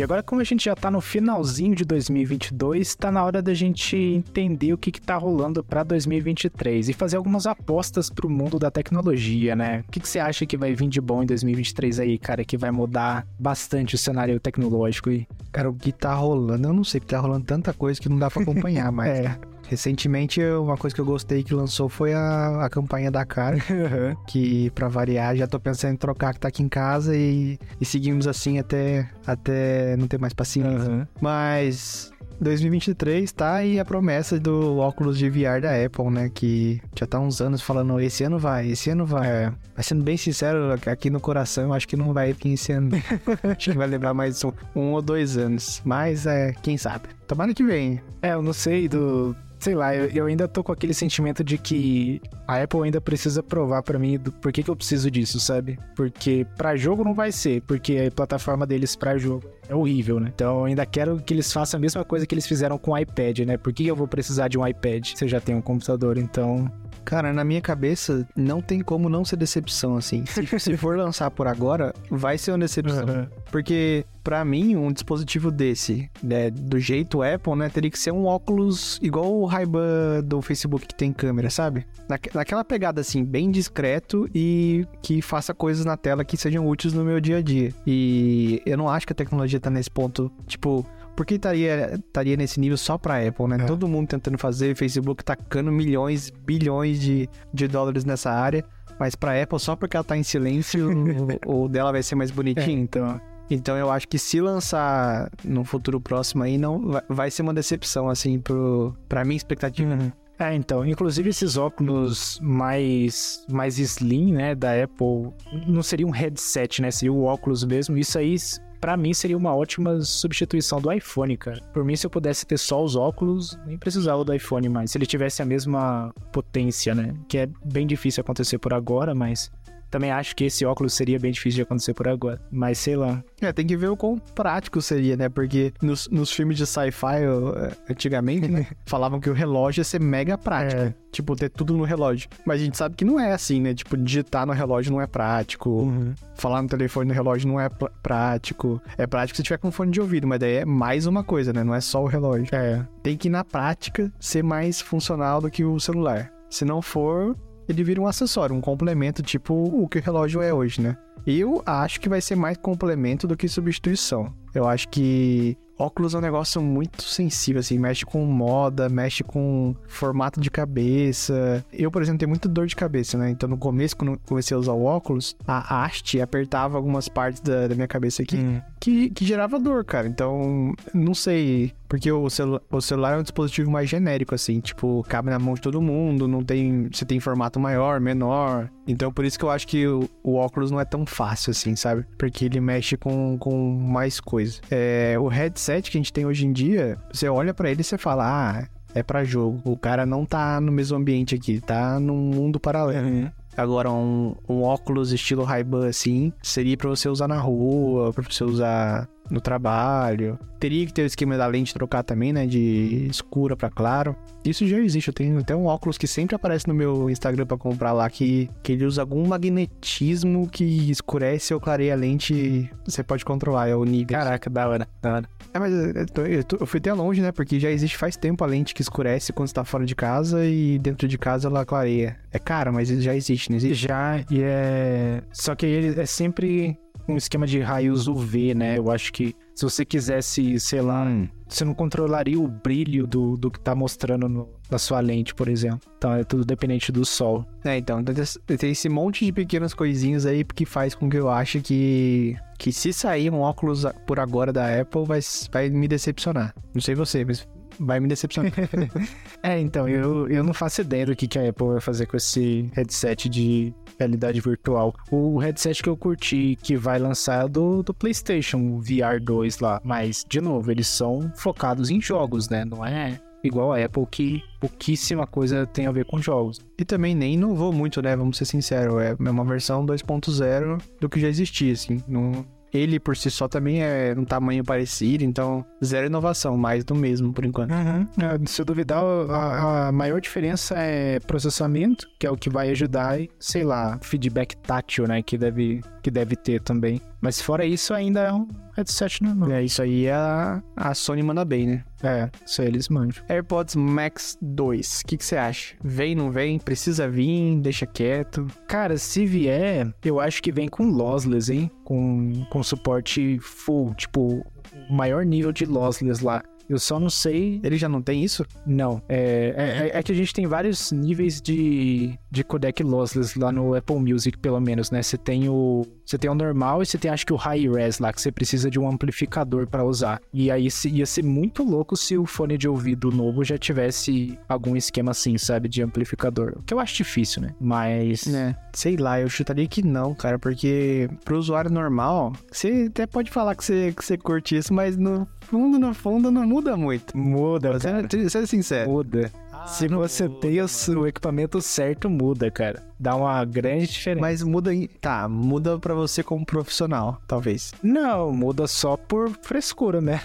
Speaker 1: E agora, como a gente já tá no finalzinho de 2022, tá na hora da gente entender o que que tá rolando pra 2023 e fazer algumas apostas pro mundo da tecnologia, né? O que, que você acha que vai vir de bom em 2023 aí, cara, que vai mudar bastante o cenário tecnológico aí?
Speaker 2: Cara, o que tá rolando, eu não sei, porque tá rolando tanta coisa que não dá pra acompanhar, mas.
Speaker 1: É.
Speaker 2: Recentemente, uma coisa que eu gostei que lançou foi a, a campanha da cara, que pra variar, já tô pensando em trocar que tá aqui em casa e, e seguimos assim até, até não ter mais paciência.
Speaker 1: Uhum.
Speaker 2: Mas 2023 tá aí a promessa do óculos de VR da Apple, né? Que já tá uns anos falando, esse ano vai, esse ano vai.
Speaker 1: É.
Speaker 2: Mas sendo bem sincero, aqui no coração, eu acho que não vai vir esse ano. acho que vai levar mais um, um ou dois anos. Mas, é, quem sabe. Tomara que venha.
Speaker 1: É, eu não sei do. Sei lá, eu, eu ainda tô com aquele sentimento de que a Apple ainda precisa provar pra mim do por que, eu preciso disso, sabe? Porque pra jogo não vai ser, porque a plataforma deles pra jogo é horrível, né? Então eu ainda quero que eles façam a mesma coisa que eles fizeram com o iPad, né? Por que eu vou precisar de um iPad se eu já tenho um computador? Então.
Speaker 2: Cara, na minha cabeça, não tem como não ser decepção, assim. Se, se for lançar por agora, vai ser uma decepção. Porque, pra mim, um dispositivo desse, né, do jeito Apple, né, teria que ser um óculos igual o Ray-Ban do Facebook que tem câmera, sabe? Na, naquela pegada, assim, bem discreto e que faça coisas na tela que sejam úteis no meu dia a dia. E eu não acho que a tecnologia tá nesse ponto, tipo... Por que estaria, estaria nesse nível só pra Apple, né?
Speaker 1: É.
Speaker 2: Todo mundo tentando fazer, Facebook tacando milhões, bilhões de, de dólares nessa área. Mas pra Apple, só porque ela tá em silêncio, o, o dela vai ser mais bonitinho.
Speaker 1: então.
Speaker 2: Então eu acho que se lançar no futuro próximo aí, não vai, vai ser uma decepção, assim, pro, pra minha expectativa.
Speaker 1: Uhum. É, então, inclusive esses óculos mais mais slim, né, da Apple, não seria um headset, né, seria o óculos mesmo. Isso aí, pra mim, seria uma ótima substituição do iPhone, cara. Por mim, se eu pudesse ter só os óculos, nem precisava do iPhone mais. Se ele tivesse a mesma potência, né, que é bem difícil acontecer por agora, mas também acho que esse óculos seria bem difícil de acontecer por agora. Mas sei lá.
Speaker 2: É, tem que ver o quão prático seria, né? Porque nos, nos filmes de sci-fi, eh, antigamente, né? falavam que o relógio ia ser mega prático.
Speaker 1: É.
Speaker 2: Tipo, ter tudo no relógio. Mas a gente sabe que não é assim, né? Tipo, digitar no relógio não é prático. Falar no telefone no relógio não é pr- prático. É prático se tiver com fone de ouvido, mas daí é mais uma coisa, né? Não é só o relógio.
Speaker 1: É.
Speaker 2: Tem que, na prática, ser mais funcional do que o celular. Se não for, ele vira um acessório, um complemento, tipo o que o relógio é hoje, né? Eu acho que vai ser mais complemento do que substituição. Eu acho que óculos é um negócio muito sensível, assim, mexe com moda, mexe com formato de cabeça. Eu, por exemplo, tenho muita dor de cabeça, né? Então, no começo, quando comecei a usar o óculos, a haste apertava algumas partes da, da minha cabeça aqui,
Speaker 1: Hum.
Speaker 2: que, que gerava dor, cara. Então, não sei. Porque o, celu o celular é um dispositivo mais genérico, assim, tipo, cabe na mão de todo mundo, não tem. Você tem formato maior, menor. Então, por isso que eu acho que o, o óculos não é tão fácil, assim, sabe? Porque ele mexe com, com mais coisa. É, o headset que a gente tem hoje em dia, você olha pra ele e você fala, ah. É pra jogo. O cara não tá no mesmo ambiente aqui, tá num mundo paralelo. Agora, um, um óculos estilo Ray-Ban assim, seria pra você usar na rua, pra você usar no trabalho. Teria que ter o esquema da lente trocar também, né? De escura pra claro. Isso já existe. Eu tenho até um óculos que sempre aparece no meu Instagram pra comprar lá, que, que ele usa algum magnetismo que escurece ou clareia a lente. Você pode controlar, é o nível.
Speaker 1: Caraca, da hora, da hora.
Speaker 2: É, mas eu, tô- eu tô- eu fui até longe, né? Porque já existe faz tempo a lente que escurece quando você tá fora de casa e dentro de casa ela clareia. É caro, mas já existe, não existe?
Speaker 1: Já, e é. Só que ele é sempre um esquema de raios UV, né? Eu acho que se você quisesse, sei lá, você não controlaria o brilho do, do que tá mostrando no- na sua lente, por exemplo. Então é tudo dependente do sol.
Speaker 2: É, então, tem esse monte de pequenas coisinhas aí que faz com que eu ache que, que se sair um óculos por agora da Apple vai, vai me decepcionar. Não sei você, mas vai me decepcionar.
Speaker 1: é, então, eu, eu não faço ideia do que, que a Apple vai fazer com esse headset de realidade virtual. O headset que eu curti que vai lançar é do, do PlayStation, o VR 2 lá. Mas, de novo, eles são focados em jogos, né? Não é igual a Apple que pouquíssima coisa tem a ver com jogos.
Speaker 2: E também nem inovou muito, né? Vamos ser sinceros, é uma versão 2.0 do que já existia, assim. Não, ele por si só também é um tamanho parecido, então zero inovação, mais do mesmo por enquanto.
Speaker 1: Uhum. É, se eu duvidar, a, a, maior diferença é processamento, que é o que vai ajudar, e, sei lá, feedback tátil, né, que deve, que deve ter também. Mas fora isso, ainda é um headset normal.
Speaker 2: É, isso aí a, a Sony manda bem, né?
Speaker 1: É, isso aí eles mandam.
Speaker 2: AirPods Max 2, o que, você acha? Vem, não vem? Precisa vir? Deixa quieto?
Speaker 1: Cara, se vier, eu acho que vem com lossless, hein? Com, com suporte full, tipo, o maior nível de lossless lá. Eu só não sei.
Speaker 2: Ele já não tem isso?
Speaker 1: Não. É, é, é, que a gente tem vários níveis de, de codec lossless lá no Apple Music, pelo menos, né? Você tem o. Você tem o normal e você tem, acho que o high res lá, que você precisa de um amplificador para usar. E aí ia ser muito louco se o fone de ouvido novo já tivesse algum esquema assim, sabe? De amplificador. O que eu acho difícil, né? Mas.
Speaker 2: É. Sei lá, eu chutaria que não, cara, porque pro usuário normal, você até pode falar que você, que você curte isso, mas no fundo, no fundo, não muda muito.
Speaker 1: Muda,
Speaker 2: Você é sincero.
Speaker 1: Muda. Ah, Se você tem o, o equipamento certo, muda, cara dá uma grande diferença.
Speaker 2: Mas muda, tá, muda para você como profissional, talvez.
Speaker 1: Não, muda só por frescura, né?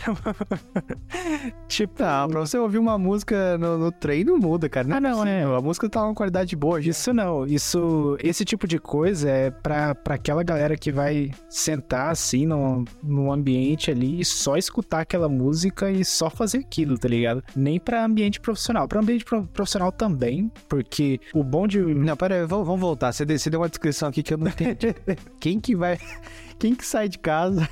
Speaker 2: tipo, não, pra você ouvir uma música no, no treino muda, cara.
Speaker 1: Não, ah, não, é.
Speaker 2: A música tá uma qualidade boa.
Speaker 1: Isso não, isso, esse tipo de coisa é pra, pra aquela galera que vai sentar assim no, no ambiente ali e só escutar aquela música e só fazer aquilo, tá ligado? Nem pra ambiente profissional. Pra ambiente profissional também, porque o bom de.
Speaker 2: Não, pera aí, vou, vamos voltar. Você, você deu uma descrição aqui que eu não entendi. Quem que vai. Quem que sai de casa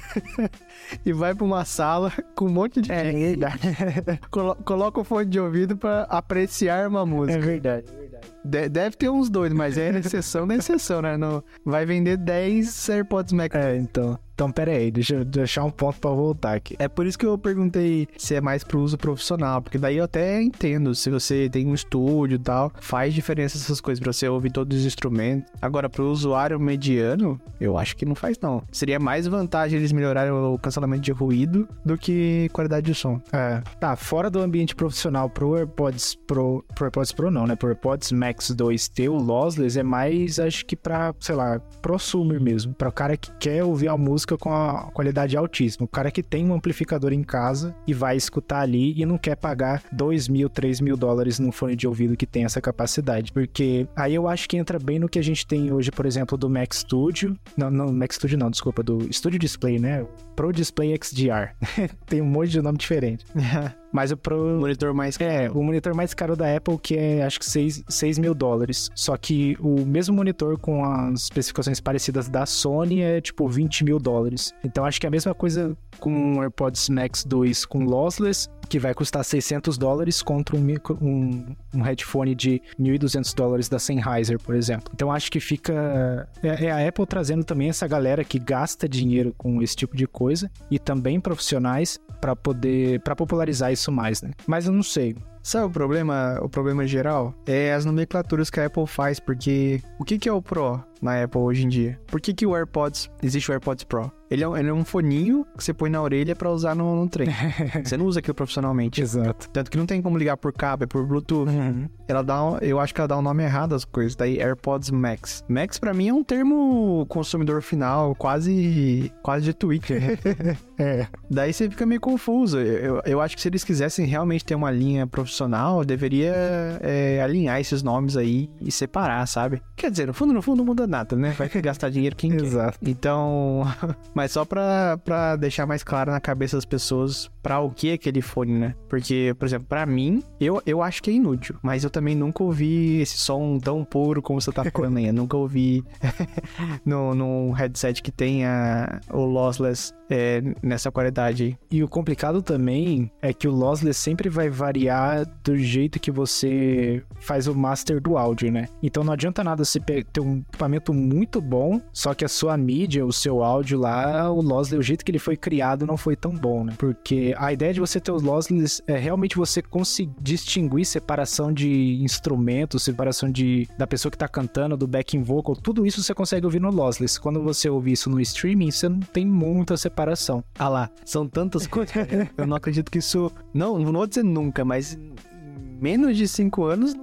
Speaker 2: e vai pra uma sala com um monte de.
Speaker 1: É verdade.
Speaker 2: Coloca o fone de ouvido para apreciar uma música.
Speaker 1: É verdade, é verdade.
Speaker 2: De deve ter uns dois, mas é exceção da exceção, né? No, vai vender 10 AirPods Max.
Speaker 1: É, então. Então, pera aí, deixa eu deixar um ponto para voltar aqui.
Speaker 2: É por isso que eu perguntei se é mais pro uso profissional, porque daí eu até entendo, se você tem um estúdio e tal, faz diferença essas coisas pra você ouvir todos os instrumentos. Agora, pro usuário mediano, eu acho que não faz não. Seria mais vantagem eles melhorarem o cancelamento de ruído do que qualidade de som.
Speaker 1: É. Tá, fora do ambiente profissional pro AirPods Pro, pro AirPods Pro não, né? Pro AirPods Max 2 ter o lossless é mais, acho que pra, sei lá, prosumer mesmo, para o cara que quer ouvir a música música com a qualidade altíssima. O cara que tem um amplificador em casa e vai escutar ali e não quer pagar 2 mil, 3 mil dólares num fone de ouvido que tem essa capacidade. Porque aí eu acho que entra bem no que a gente tem hoje, por exemplo, do Mac Studio. Não, não, Mac Studio não, desculpa, do Studio Display, né? Pro Display XDR. tem um monte de nome diferente. Mas o Pro.
Speaker 2: Monitor mais
Speaker 1: caro. É, o monitor mais caro da Apple, que é acho que 6, 6 mil dólares. Só que o mesmo monitor com as especificações parecidas da Sony é tipo 20 mil dólares. Então acho que é a mesma coisa com o AirPods Max 2 com lossless, que vai custar 600 dólares contra um, um, um headphone de 1.200 dólares da Sennheiser, por exemplo. Então acho que fica. É, é, a Apple trazendo também essa galera que gasta dinheiro com esse tipo de coisa e também profissionais para poder. para popularizar isso mais, né? Mas eu não sei.
Speaker 2: Sabe o problema, o problema geral? É as nomenclaturas que a Apple faz, porque o que, que é o Pro na Apple hoje em dia? Por que, que o AirPods, existe o AirPods Pro? Ele é, um, ele é um foninho que você põe na orelha para usar no, no trem. você não usa aquilo profissionalmente.
Speaker 1: Exato.
Speaker 2: Tanto que não tem como ligar por cabo, é por Bluetooth. Uhum. Ela dá, um, eu acho que ela dá o um nome errado às coisas. Daí AirPods Max. Max para mim é um termo consumidor final, quase quase de Twitter. é. Daí você fica meio confuso. Eu, eu acho que se eles quisessem realmente ter uma linha profissional, deveria é, alinhar esses nomes aí e separar, sabe? Quer dizer, no fundo, no fundo não muda nada, né? Vai gastar dinheiro quem quer.
Speaker 1: Exato.
Speaker 2: Então, mas só pra, pra deixar mais claro na cabeça das pessoas pra o que é aquele fone, né? Porque, por exemplo, pra mim, eu, eu acho que é inútil. Mas eu também nunca ouvi esse som tão puro como você tá falando aí. Eu nunca ouvi no, num headset que tenha o lossless é, nessa qualidade.
Speaker 1: E o complicado também é que o lossless sempre vai variar do jeito que você faz o master do áudio, né? Então não adianta nada você ter um equipamento muito bom, só que a sua mídia, o seu áudio lá lá, o lossless, o jeito que ele foi criado não foi tão bom, né? Porque a ideia de você ter os lossless é realmente você conseguir distinguir separação de instrumentos, separação de da pessoa que tá cantando, do backing vocal, tudo isso você consegue ouvir no lossless. Quando você ouve isso no streaming, você não tem muita separação.
Speaker 2: Ah lá, são tantas coisas. Eu não acredito que isso. Não, não vou dizer nunca, mas em menos de cinco anos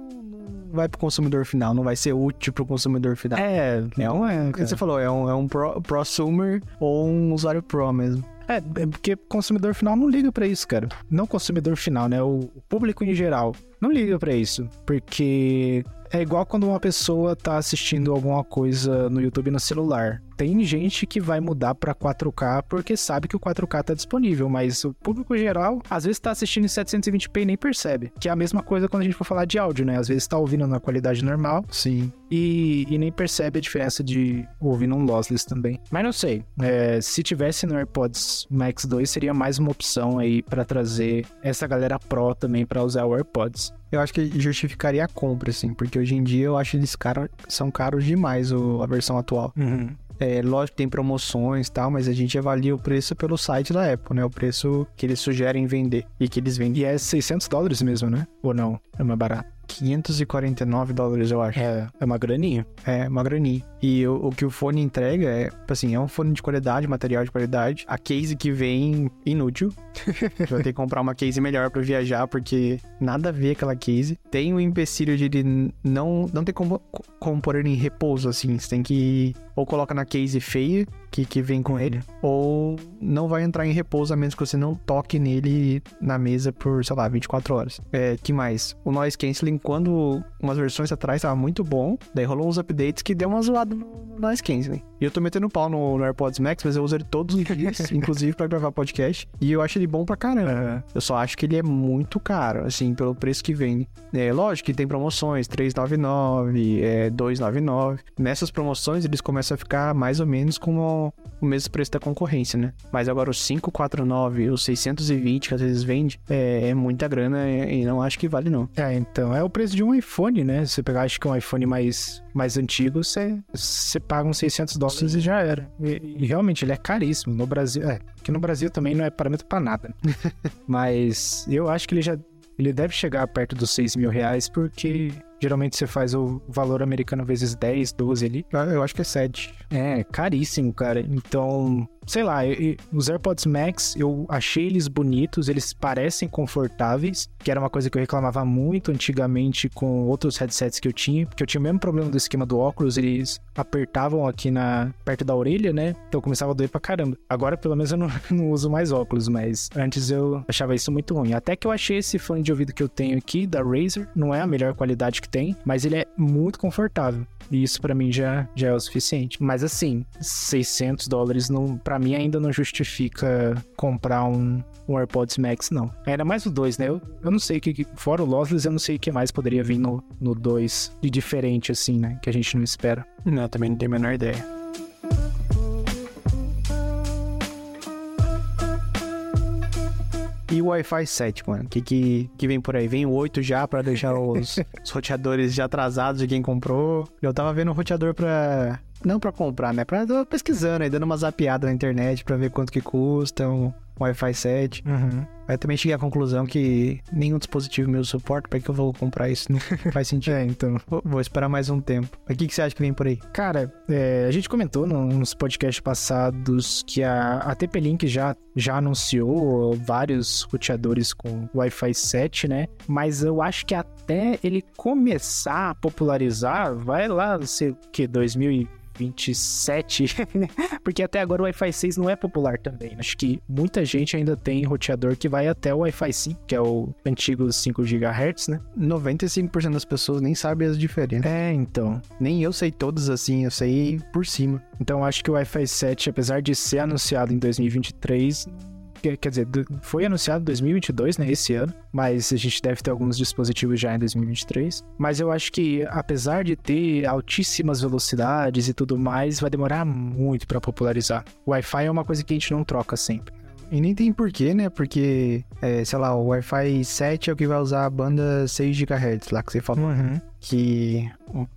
Speaker 2: vai pro consumidor final, não vai ser útil pro consumidor final.
Speaker 1: É,
Speaker 2: É um, é, o que você falou, é um, é um pro, prosumer ou um usuário pro mesmo.
Speaker 1: É, é porque consumidor final não liga pra isso, cara. Não consumidor final, né? O o público em geral não liga pra isso, porque é igual quando uma pessoa tá assistindo alguma coisa no YouTube no celular. Tem gente que vai mudar pra 4K porque sabe que o 4K tá disponível, mas o público geral às vezes tá assistindo em 720p e nem percebe. Que é a mesma coisa quando a gente for falar de áudio, né? Às vezes tá ouvindo na qualidade normal
Speaker 2: Sim.
Speaker 1: e, e nem percebe a diferença de ouvir num lossless também. Mas não sei, é, se tivesse no AirPods Max 2 seria mais uma opção aí pra trazer essa galera pro também pra usar o AirPods.
Speaker 2: Eu acho que justificaria a compra, assim, porque hoje em dia eu acho eles caro, são caros demais o- a versão atual. É, lógico que tem promoções e tal, mas a gente avalia o preço pelo site da Apple, né? O preço que eles sugerem vender e que eles vendem.
Speaker 1: E é 600 dólares mesmo, né? Ou não? É mais barato.
Speaker 2: 549 dólares, eu acho.
Speaker 1: É, é uma graninha.
Speaker 2: É, uma graninha. E o, o que o fone entrega é, tipo assim, é um fone de qualidade, material de qualidade. A case que vem, inútil. Você vai ter que comprar uma case melhor pra viajar, porque nada a ver aquela case. Tem o empecilho de ele não, não ter como, como pôr ele em repouso, assim. Você tem que ou coloca na case feia, que, que vem com ele, ou não vai entrar em repouso a menos que você não toque nele na mesa por, sei lá, 24 horas. É, que mais? O noise canceling, quando umas versões atrás tava muito bom, daí rolou uns updates que deu uma zoada no no noise canceling. E eu tô metendo pau no, no AirPods Max, mas eu uso ele todos os dias, inclusive pra gravar podcast, e eu acho ele bom pra caramba. Eu só acho que ele é muito caro, assim, pelo preço que vende. É lógico que tem promoções, 399, é 299. Nessas promoções eles começam a ficar mais ou menos com o, o mesmo preço da concorrência, né? Mas agora os 549, os 620 que às vezes vende, é, é muita grana e, e não acho que vale não.
Speaker 1: É, então, é o preço de um iPhone, né? Se você pegar, acho que um iPhone mais, mais antigo, você, paga uns 600 dólares e já era. E, e realmente, ele é caríssimo. No Brasil, é, que no Brasil também não é parâmetro pra nada. né? Mas eu acho que ele já, ele deve chegar perto dos 6 mil reais, porque geralmente você faz o valor americano vezes 10, 12 ali.
Speaker 2: Eu, eu acho que é 7.
Speaker 1: É, caríssimo, cara. Então, sei lá, eu- os AirPods Max, eu achei eles bonitos, eles parecem confortáveis, que era uma coisa que eu reclamava muito antigamente com outros headsets que eu tinha, porque eu tinha o mesmo problema do esquema do óculos, eles apertavam aqui na perto da orelha, né? Então começava a doer pra caramba. Agora, pelo menos, eu não, não uso mais óculos, mas antes eu achava isso muito ruim. Até que eu achei esse fone de ouvido que eu tenho aqui, da Razer, não é a melhor qualidade que tem, mas ele é muito confortável. E isso pra mim já, já é o suficiente. Mas assim, 600 dólares não, para mim ainda não justifica comprar um, um AirPods Max, não. Ainda mais o 2, né? Eu, eu não sei o que, que- fora o lossless, eu não sei o que mais poderia vir no, no 2 de diferente assim, né? Que a gente não espera.
Speaker 2: Não, também não tenho a menor ideia. E o Wi-Fi 7, mano? O que, que, que vem por aí? Vem o 8 já pra deixar os, os roteadores já atrasados de quem comprou. Eu tava vendo um roteador pra. Não pra comprar, né? Pra tô pesquisando aí, dando uma zapiada na internet pra ver quanto que custa um Wi-Fi 7.
Speaker 1: Uhum.
Speaker 2: Aí também cheguei à conclusão que nenhum dispositivo meu suporta. Pra que eu vou comprar isso? Não faz sentido.
Speaker 1: É, então.
Speaker 2: Vou, vou esperar mais um tempo. Mas o que, que você acha que vem por aí?
Speaker 1: Cara, é, a gente comentou nos podcasts passados que a, a TP-Link já, já anunciou vários roteadores com Wi-Fi 7, né? Mas eu acho que até ele começar a popularizar, vai lá, não sei o que, 2027, porque até agora o Wi-Fi 6 não é popular também. Acho que muita gente ainda tem roteador que vai até o Wi-Fi 5, que é o antigo 5 GHz, né?
Speaker 2: 95% das pessoas nem sabem as diferenças.
Speaker 1: É, então.
Speaker 2: Nem eu sei todas assim, eu sei por cima.
Speaker 1: Então acho que o Wi-Fi 7, apesar de ser anunciado em 2023, quer dizer, foi anunciado em 2022, né, esse ano, mas a gente deve ter alguns dispositivos já em 2023. Mas eu acho que apesar de ter altíssimas velocidades e tudo mais, vai demorar muito para popularizar. O Wi-Fi é uma coisa que a gente não troca sempre.
Speaker 2: E nem tem porquê, né? Porque, é, sei lá, o Wi-Fi 7 é o que vai usar a banda 6 GHz lá que você falou.
Speaker 1: Uhum.
Speaker 2: Que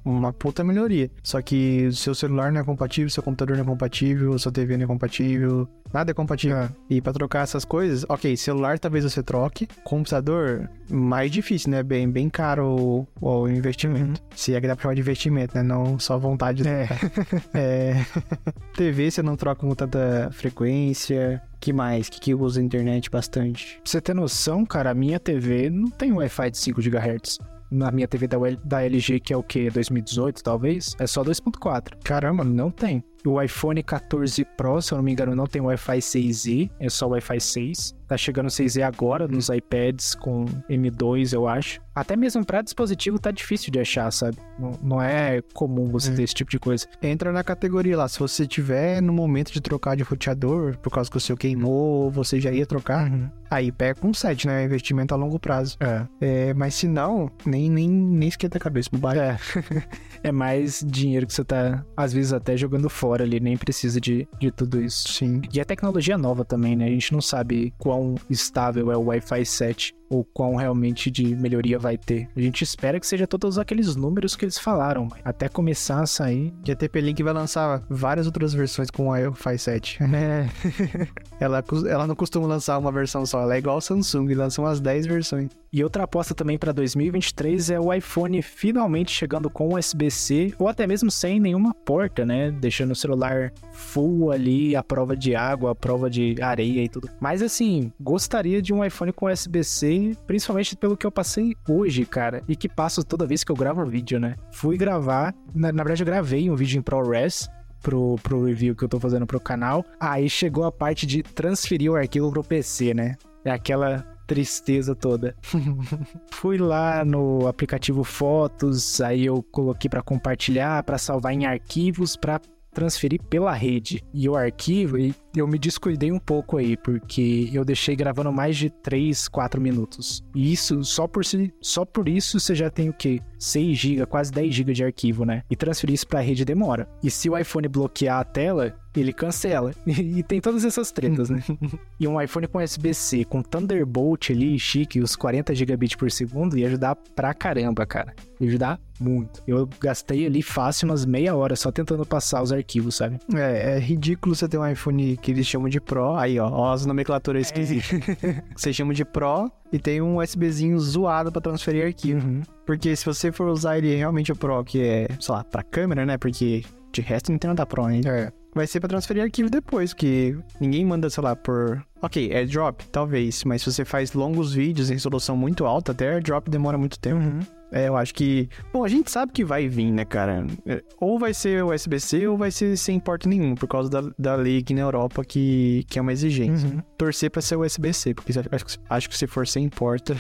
Speaker 2: uma puta melhoria. Só que o seu celular não é compatível, seu computador não é compatível, sua TV não é compatível, nada é compatível.
Speaker 1: É.
Speaker 2: E pra trocar essas coisas, ok, celular talvez você troque, computador mais difícil, né? Bem, bem caro o, o investimento. Se é que dá pra chamar de investimento, né? Não só vontade de
Speaker 1: É.
Speaker 2: é. TV você não troca com tanta frequência. Que mais? Que, que usa a internet bastante?
Speaker 1: Pra você ter noção, cara, a minha TV não tem Wi-Fi de 5 GHz. Na minha TV da, da LG, que é o que? 2018, talvez? É só 2.4.
Speaker 2: Caramba,
Speaker 1: Não tem. O iPhone 14 Pro, se eu não me engano, não tem Wi-Fi 6E, é só Wi-Fi 6. Tá chegando 6E agora nos iPads com M2, eu acho. Até mesmo pra dispositivo tá difícil de achar, sabe? Não, não é comum você
Speaker 2: Hum.
Speaker 1: ter esse tipo de coisa.
Speaker 2: entra na categoria lá. Se você tiver no momento de trocar de roteador, por causa que o seu queimou, você já ia trocar, aí pega com 7, né? Investimento a longo prazo.
Speaker 1: É.
Speaker 2: É, mas se não, nem, nem, nem esquenta a cabeça, bobagem.
Speaker 1: É. é mais dinheiro que você tá, às vezes, até jogando fora ali, nem precisa de, de tudo isso.
Speaker 2: Sim.
Speaker 1: E é tecnologia nova também, né? A gente não sabe quão estável é o Wi-Fi 7 ou quão realmente de melhoria vai ter. A gente espera que seja todos aqueles números que eles falaram, mas aaté começar a sair.
Speaker 2: A TP-Link vai lançar várias outras versões com o Wi-Fi 7.
Speaker 1: É.
Speaker 2: ela, ela não costuma lançar uma versão só, ela é igual a Samsung, lança umas 10 versões.
Speaker 1: E outra aposta também para 2023 é o iPhone finalmente chegando com USB-C ou até mesmo sem nenhuma porta, né? Deixando o celular full ali, a prova de água, a prova de areia e tudo. Mas assim, gostaria de um iPhone com USB-C, principalmente pelo que eu passei hoje, cara, e que passo toda vez que eu gravo vídeo, né? Fui gravar, na, na verdade eu gravei um vídeo em ProRes pro, pro review que eu tô fazendo pro canal. Aí chegou a parte de transferir o arquivo pro PC, né? É aquela tristeza toda. Fui lá no aplicativo Fotos, aí eu coloquei pra compartilhar, pra salvar em arquivos, pra transferir pela rede. E o arquivo, e eu me descuidei um pouco aí, porque eu deixei gravando mais de 3, 4 minutos. E isso, só por, si, só por isso, você já tem o quê? 6 GB, quase 10 GB de arquivo, né? E transferir isso pra rede demora. E se o iPhone bloquear a tela, ele cancela. E tem todas essas tretas, né? E um iPhone com USB-C, com Thunderbolt ali, chique, os 40 gigabits por segundo, ia ajudar pra caramba, cara. Ia ajudar muito. Eu gastei ali fácil umas meia hora só tentando passar os arquivos, sabe?
Speaker 2: É, é ridículo você ter um iPhone que eles chamam de Pro. Aí, ó, ó as nomenclaturas esquisitas. você chama de Pro e tem um USBzinho zoado pra transferir arquivo.
Speaker 1: Uhum.
Speaker 2: Porque se você for usar ele realmente o Pro, que é, sei lá, pra câmera, né? Porque de resto não tem nada Pro ainda.
Speaker 1: É.
Speaker 2: Vai ser pra transferir arquivo depois, porque ninguém manda, sei lá, por. Ok, airdrop, talvez, mas se você faz longos vídeos em resolução muito alta, até airdrop demora muito tempo.
Speaker 1: Uhum.
Speaker 2: É, eu acho que. Bom, a gente sabe que vai vir, né, cara? É, Ou vai ser USB-C ou vai ser sem porta nenhum, por causa da, da lei aqui na Europa que, que é uma exigência.
Speaker 1: Uhum.
Speaker 2: Torcer pra ser USB-C, porque acho, que- acho que se for sem porta,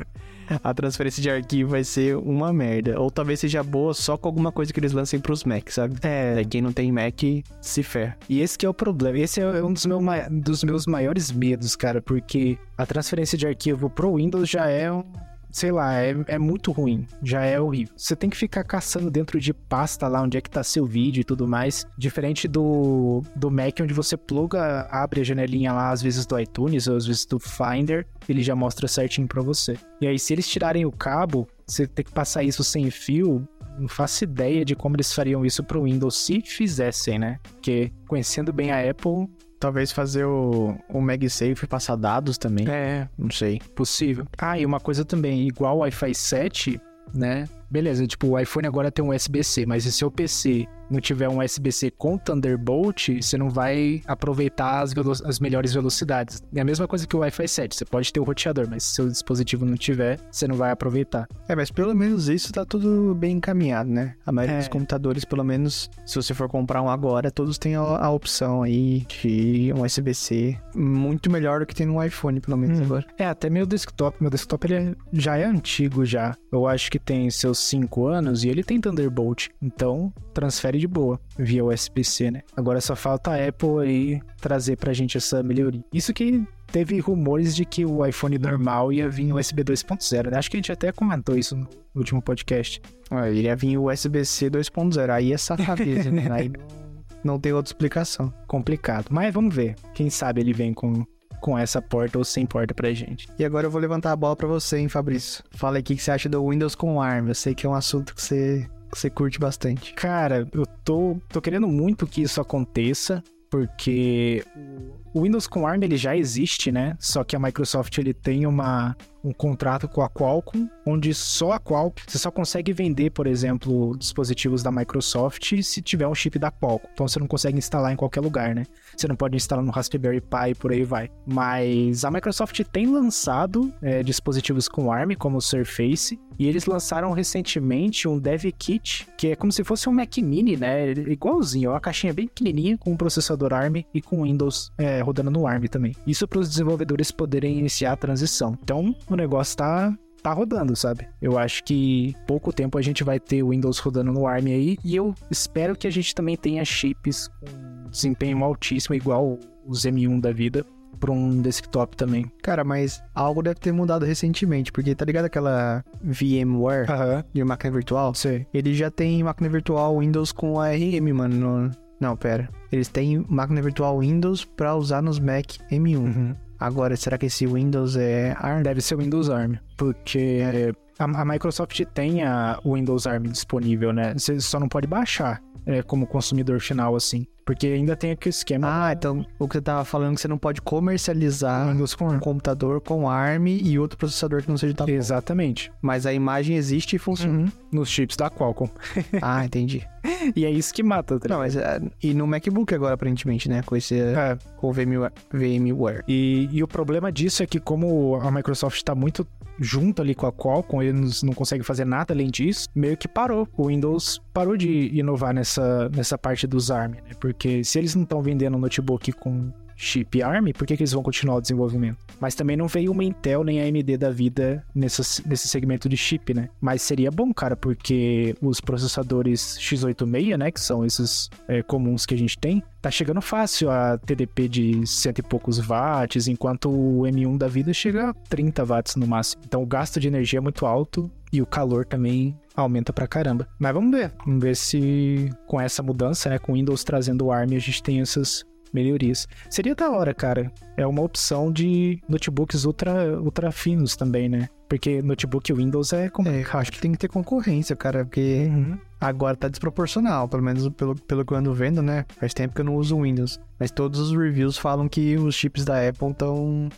Speaker 2: a transferência de arquivo vai ser uma merda. Ou talvez seja boa só com alguma coisa que eles lancem pros Mac, sabe? É, quem não tem Mac se ferra.
Speaker 1: E esse que é o problema. Esse é um dos, meu dos meus maiores medos, cara, porque a transferência de arquivo pro Windows já é um. Sei lá, é, é muito ruim. Já é horrível. Você tem que ficar caçando dentro de pasta lá onde é que tá seu vídeo e tudo mais. Diferente do, do Mac, onde você pluga, abre a janelinha lá, às vezes do iTunes ou às vezes do Finder, ele já mostra certinho pra você. E aí, se eles tirarem o cabo, você tem que passar isso sem fio. Não faço ideia de como eles fariam isso pro Windows se fizessem, né? Porque conhecendo bem a Apple,
Speaker 2: Talvez fazer o, o MagSafe passar dados também.
Speaker 1: é
Speaker 2: Não sei.
Speaker 1: possível. Ah, e uma coisa também, igual o Wi-Fi 7, né? Beleza, tipo, o iPhone agora tem um USB-C, mas se seu PC não tiver um USB-C com Thunderbolt, você não vai aproveitar as, as melhores velocidades. É a mesma coisa que o Wi-Fi 7, você pode ter o roteador, mas se seu dispositivo não tiver, você não vai aproveitar.
Speaker 2: É, mas pelo menos isso tá tudo bem encaminhado, né? A maioria
Speaker 1: É.
Speaker 2: dos computadores, pelo menos, se você for comprar um agora, todos têm a, a opção aí de um USB-C. Muito melhor do que tem no iPhone, pelo menos
Speaker 1: Hum.
Speaker 2: agora.
Speaker 1: É, até meu desktop, meu desktop ele é- já é antigo já. Eu acho que tem seus 5 anos e ele tem Thunderbolt. Então, transfere de boa via USB-C, né? Agora só falta a Apple aí trazer pra gente essa melhoria. Isso que teve rumores de que o iPhone normal ia vir USB 2.0, né? Acho que a gente até comentou isso no último podcast.
Speaker 2: Ah, ele ia vir USB-C 2.0, aí é safadeza, né? Aí não, não tem outra explicação.
Speaker 1: Complicado. Mas vamos ver. Quem sabe ele vem com com essa porta ou sem porta pra gente.
Speaker 2: E agora eu vou levantar a bola pra você, hein, Fabrício. Fala aí o que você acha do Windows com ARM. Eu sei que é um assunto que você, que você curte bastante.
Speaker 1: Cara, eu tô, tô querendo muito que isso aconteça, porque o Windows com ARM ele já existe, né? Só que a Microsoft ele tem uma, um contrato com a Qualcomm, onde só a Qualcomm, você só consegue vender, por exemplo, dispositivos da Microsoft se tiver um chip da Qualcomm. Então você não consegue instalar em qualquer lugar, né? Você não pode instalar no Raspberry Pi por aí vai. Mas a Microsoft tem lançado é, dispositivos com ARM, como o Surface, e eles lançaram recentemente um Dev Kit, que é como se fosse um Mac Mini, né? Igualzinho, é uma caixinha bem pequenininha com um processador ARM e com Windows é, rodando no ARM também. Isso para os desenvolvedores poderem iniciar a transição. Então, o negócio tá tá rodando, sabe? Eu acho que pouco tempo a gente vai ter o Windows rodando no ARM aí e eu espero que a gente também tenha chips com desempenho altíssimo igual os M1 da vida para um desktop também.
Speaker 2: Cara, mas algo deve ter mudado recentemente, porque tá ligado aquela VMware
Speaker 1: Aham,
Speaker 2: de máquina virtual?
Speaker 1: sei.
Speaker 2: Ele já tem máquina virtual Windows com ARM, mano. no- Não, pera. Eles têm máquina virtual Windows pra usar nos Mac M1.
Speaker 1: Uhum.
Speaker 2: Agora, será que esse Windows é ARM?
Speaker 1: Deve ser o Windows ARM, porque é, a, a Microsoft tem o Windows ARM disponível, né? Você só não pode baixar é, como consumidor final, assim. Porque ainda tem aquele esquema
Speaker 2: Ah, então o que você tava falando é que você não pode comercializar
Speaker 1: Windows com
Speaker 2: um computador com ARM e outro processador que não seja da
Speaker 1: Exatamente.
Speaker 2: Mas a imagem existe e funciona.
Speaker 1: Uhum. Nos chips da Qualcomm.
Speaker 2: ah, entendi.
Speaker 1: E é isso que mata, tá
Speaker 2: Não, mas é, e no MacBook agora, aparentemente, né? Com esse
Speaker 1: É,
Speaker 2: com o VMware. VMware.
Speaker 1: E, e o problema disso é que como a Microsoft está muito junto ali com a Qualcomm, eles não conseguem fazer nada além disso, meio que parou. O Windows parou de inovar nessa, nessa parte dos ARM, né? Porque se eles não estão vendendo um notebook com chip ARM, por que, que eles vão continuar o desenvolvimento? Mas também não veio uma Intel nem a AMD da vida nessa, nesse segmento de chip, né? Mas seria bom, cara, porque os processadores x86, né, que são esses é, comuns que a gente tem, tá chegando fácil a TDP de cento e poucos watts, enquanto o M1 da vida chega a 30 watts no máximo. Então o gasto de energia é muito alto e o calor também aumenta pra caramba. Mas vamos ver, vamos ver se com essa mudança, né, com o Windows trazendo o ARM, a gente tem essas melhorias. Seria da hora, cara. É uma opção de notebooks ultra, ultra finos também, né? Porque notebook Windows é
Speaker 2: É,
Speaker 1: complicado.
Speaker 2: eu acho que tem que ter concorrência, cara, porque
Speaker 1: Uhum.
Speaker 2: agora tá desproporcional, pelo menos pelo, pelo que eu ando vendo, né? Faz tempo que eu não uso Windows. Mas todos os reviews falam que os chips da Apple estão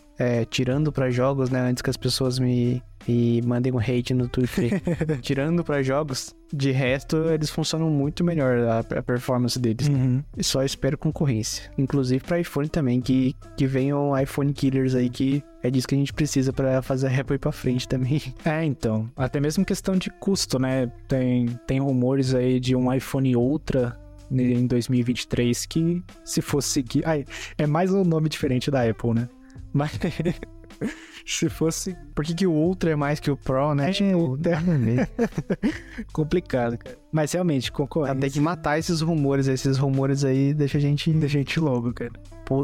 Speaker 2: tirando pra jogos, né? Antes que as pessoas me, me mandem um hate no Twitter. tirando pra jogos, de resto, eles funcionam muito melhor a, a performance deles.
Speaker 1: Uhum.
Speaker 2: E só espero concorrência. Inclusive pra iPhone também, que, que venham iPhone killers aí, que é disso que a gente precisa pra fazer a Apple ir pra frente também.
Speaker 1: É, então. Até mesmo questão de custo, né? Tem, tem rumores aí de um iPhone Ultra em 2023 que, se fosse seguir. Ai, é mais um nome diferente da Apple, né? Mas. se fosse.
Speaker 2: Por que, que o Ultra é mais que o Pro, né?
Speaker 1: É,
Speaker 2: Tipo,
Speaker 1: complicado, cara. Mas realmente, concorrência.
Speaker 2: Tem que matar esses rumores. Esses rumores aí deixa a gente.
Speaker 1: Deixa a gente louco, cara.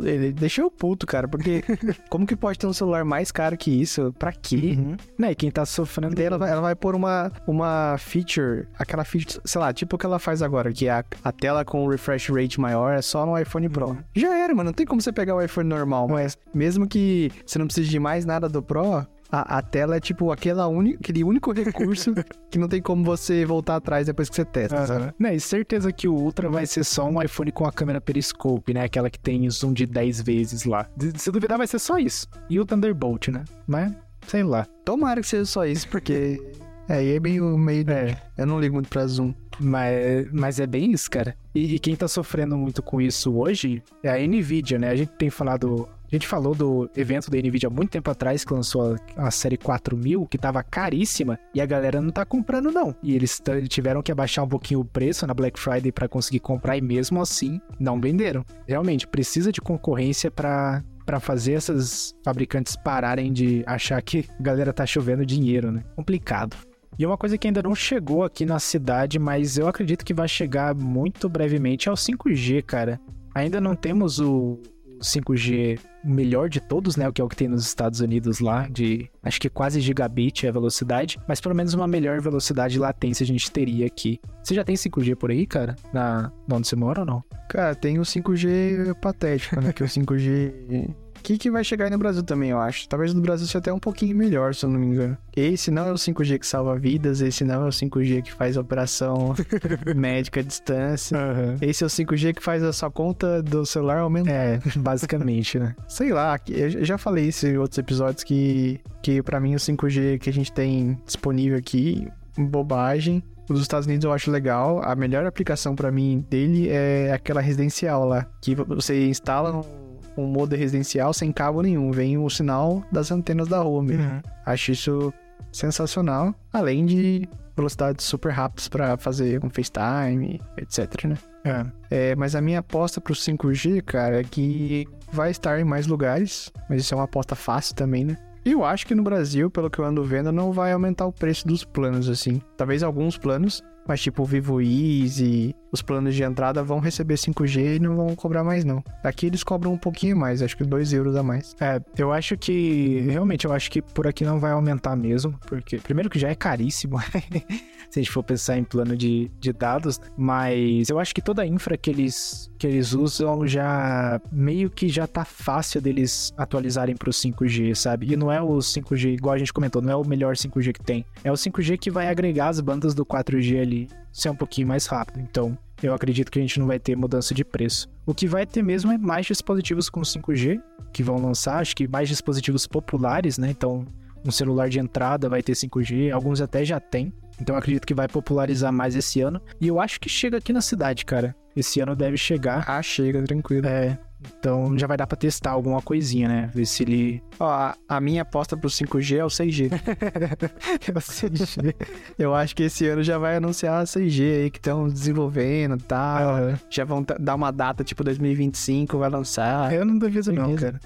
Speaker 2: Ele deixa eu puto, cara. Porque como que pode ter um celular mais caro que isso? Pra quê?
Speaker 1: Uhum. Né, e quem tá sofrendo.
Speaker 2: Ela vai, ela vai pôr uma, uma feature, aquela feature, sei lá, tipo o que ela faz agora, que é a, a tela com refresh rate maior é só no iPhone Pro.
Speaker 1: Uhum.
Speaker 2: Já era, mano. Não tem como você pegar o iPhone normal, mas mesmo que você não precise de mais nada do Pro, a, a tela é tipo aquela uni, aquele único recurso que não tem como você voltar atrás depois que você testa. sabe?
Speaker 1: Aham. Né, e certeza que o Ultra vai ser só um iPhone com a câmera periscope, né? Aquela que tem zoom de 10 vezes lá. Se duvidar, vai ser só isso. E o Thunderbolt, né? Mas, sei lá.
Speaker 2: Tomara que seja só isso, porque. É, é meio, meio.
Speaker 1: É.
Speaker 2: Eu não ligo muito pra zoom.
Speaker 1: Mas, mas é bem isso, cara. E, e quem tá sofrendo muito com isso hoje é a Nvidia, né? A gente tem falado. A gente falou do evento da Nvidia há muito tempo atrás, que lançou a, a série 4000, que tava caríssima, e a galera não tá comprando, não. E eles tiveram que abaixar um pouquinho o preço na Black Friday pra conseguir comprar, e mesmo assim, não venderam. Realmente, precisa de concorrência pra. Pra fazer essas fabricantes pararem de achar que a galera tá chovendo dinheiro, né? Complicado. E uma coisa que ainda não chegou aqui na cidade, mas eu acredito que vai chegar muito brevemente é o 5G, cara. Ainda não temos o 5G melhor de todos, né? O que é o que tem nos Estados Unidos lá, de acho que quase gigabit é a velocidade, mas pelo menos uma melhor velocidade de latência a gente teria aqui. Você já tem 5G por aí, cara? Na, onde você mora ou não?
Speaker 2: Cara, tem o 5G patético, né? Que o 5G que, que vai chegar aí no Brasil também, eu acho. Talvez no Brasil seja até um pouquinho melhor, se eu não me engano. Esse não é o 5G que salva vidas, esse não é o 5G que faz operação médica à distância.
Speaker 1: Uhum.
Speaker 2: Esse é o 5G que faz a sua conta do celular aumentar.
Speaker 1: É, basicamente, né?
Speaker 2: Sei lá, eu já falei isso em outros episódios que, que para mim o 5G que a gente tem disponível aqui, bobagem. O dos Estados Unidos eu acho legal. A melhor aplicação para mim dele é aquela residencial lá, que você instala um, um modo residencial sem cabo nenhum, vem o sinal das antenas da rua mesmo.
Speaker 1: Uhum.
Speaker 2: Acho isso sensacional, além de velocidades super rápidas para fazer um FaceTime, etc, né?
Speaker 1: É.
Speaker 2: É, mas a minha aposta pro 5G, cara, é que vai estar em mais lugares, mas isso é uma aposta fácil também, né? E eu acho que no Brasil, pelo que eu ando vendo, não vai aumentar o preço dos planos, assim. Talvez alguns planos, mas tipo o Vivo Easy, os planos de entrada vão receber 5G e não vão cobrar mais, não. Aqui eles cobram um pouquinho mais, acho que 2 euros a mais.
Speaker 1: É, eu acho que. Realmente, eu acho que por aqui não vai aumentar mesmo. Porque, primeiro, que já é caríssimo. se a gente for pensar em plano de, de dados. Mas eu acho que toda a infra que eles, que eles usam já. meio que já tá fácil deles atualizarem pro 5G, sabe? E não é o 5G, igual a gente comentou, não é o melhor 5G que tem. É o 5G que vai agregar as bandas do 4G ali ser um pouquinho mais rápido. Então, eu acredito que a gente não vai ter mudança de preço. O que vai ter mesmo é mais dispositivos com 5G que vão lançar, acho que mais dispositivos populares, né? Então, um celular de entrada vai ter 5G, alguns até já tem. Então, eu acredito que vai popularizar mais esse ano. E eu acho que chega aqui na cidade, cara. Esse ano deve chegar.
Speaker 2: Ah, chega, tranquilo.
Speaker 1: É, então já vai dar pra testar alguma coisinha, né? Ver se ele.
Speaker 2: Ó, a, a minha aposta pro 5G é o 6G.
Speaker 1: é o 6G.
Speaker 2: Eu acho que esse ano já vai anunciar a 6G aí que estão desenvolvendo e tal.
Speaker 1: Aham.
Speaker 2: Já vão dar uma data, tipo 2025, vai lançar.
Speaker 1: Eu não duvido, não, cara.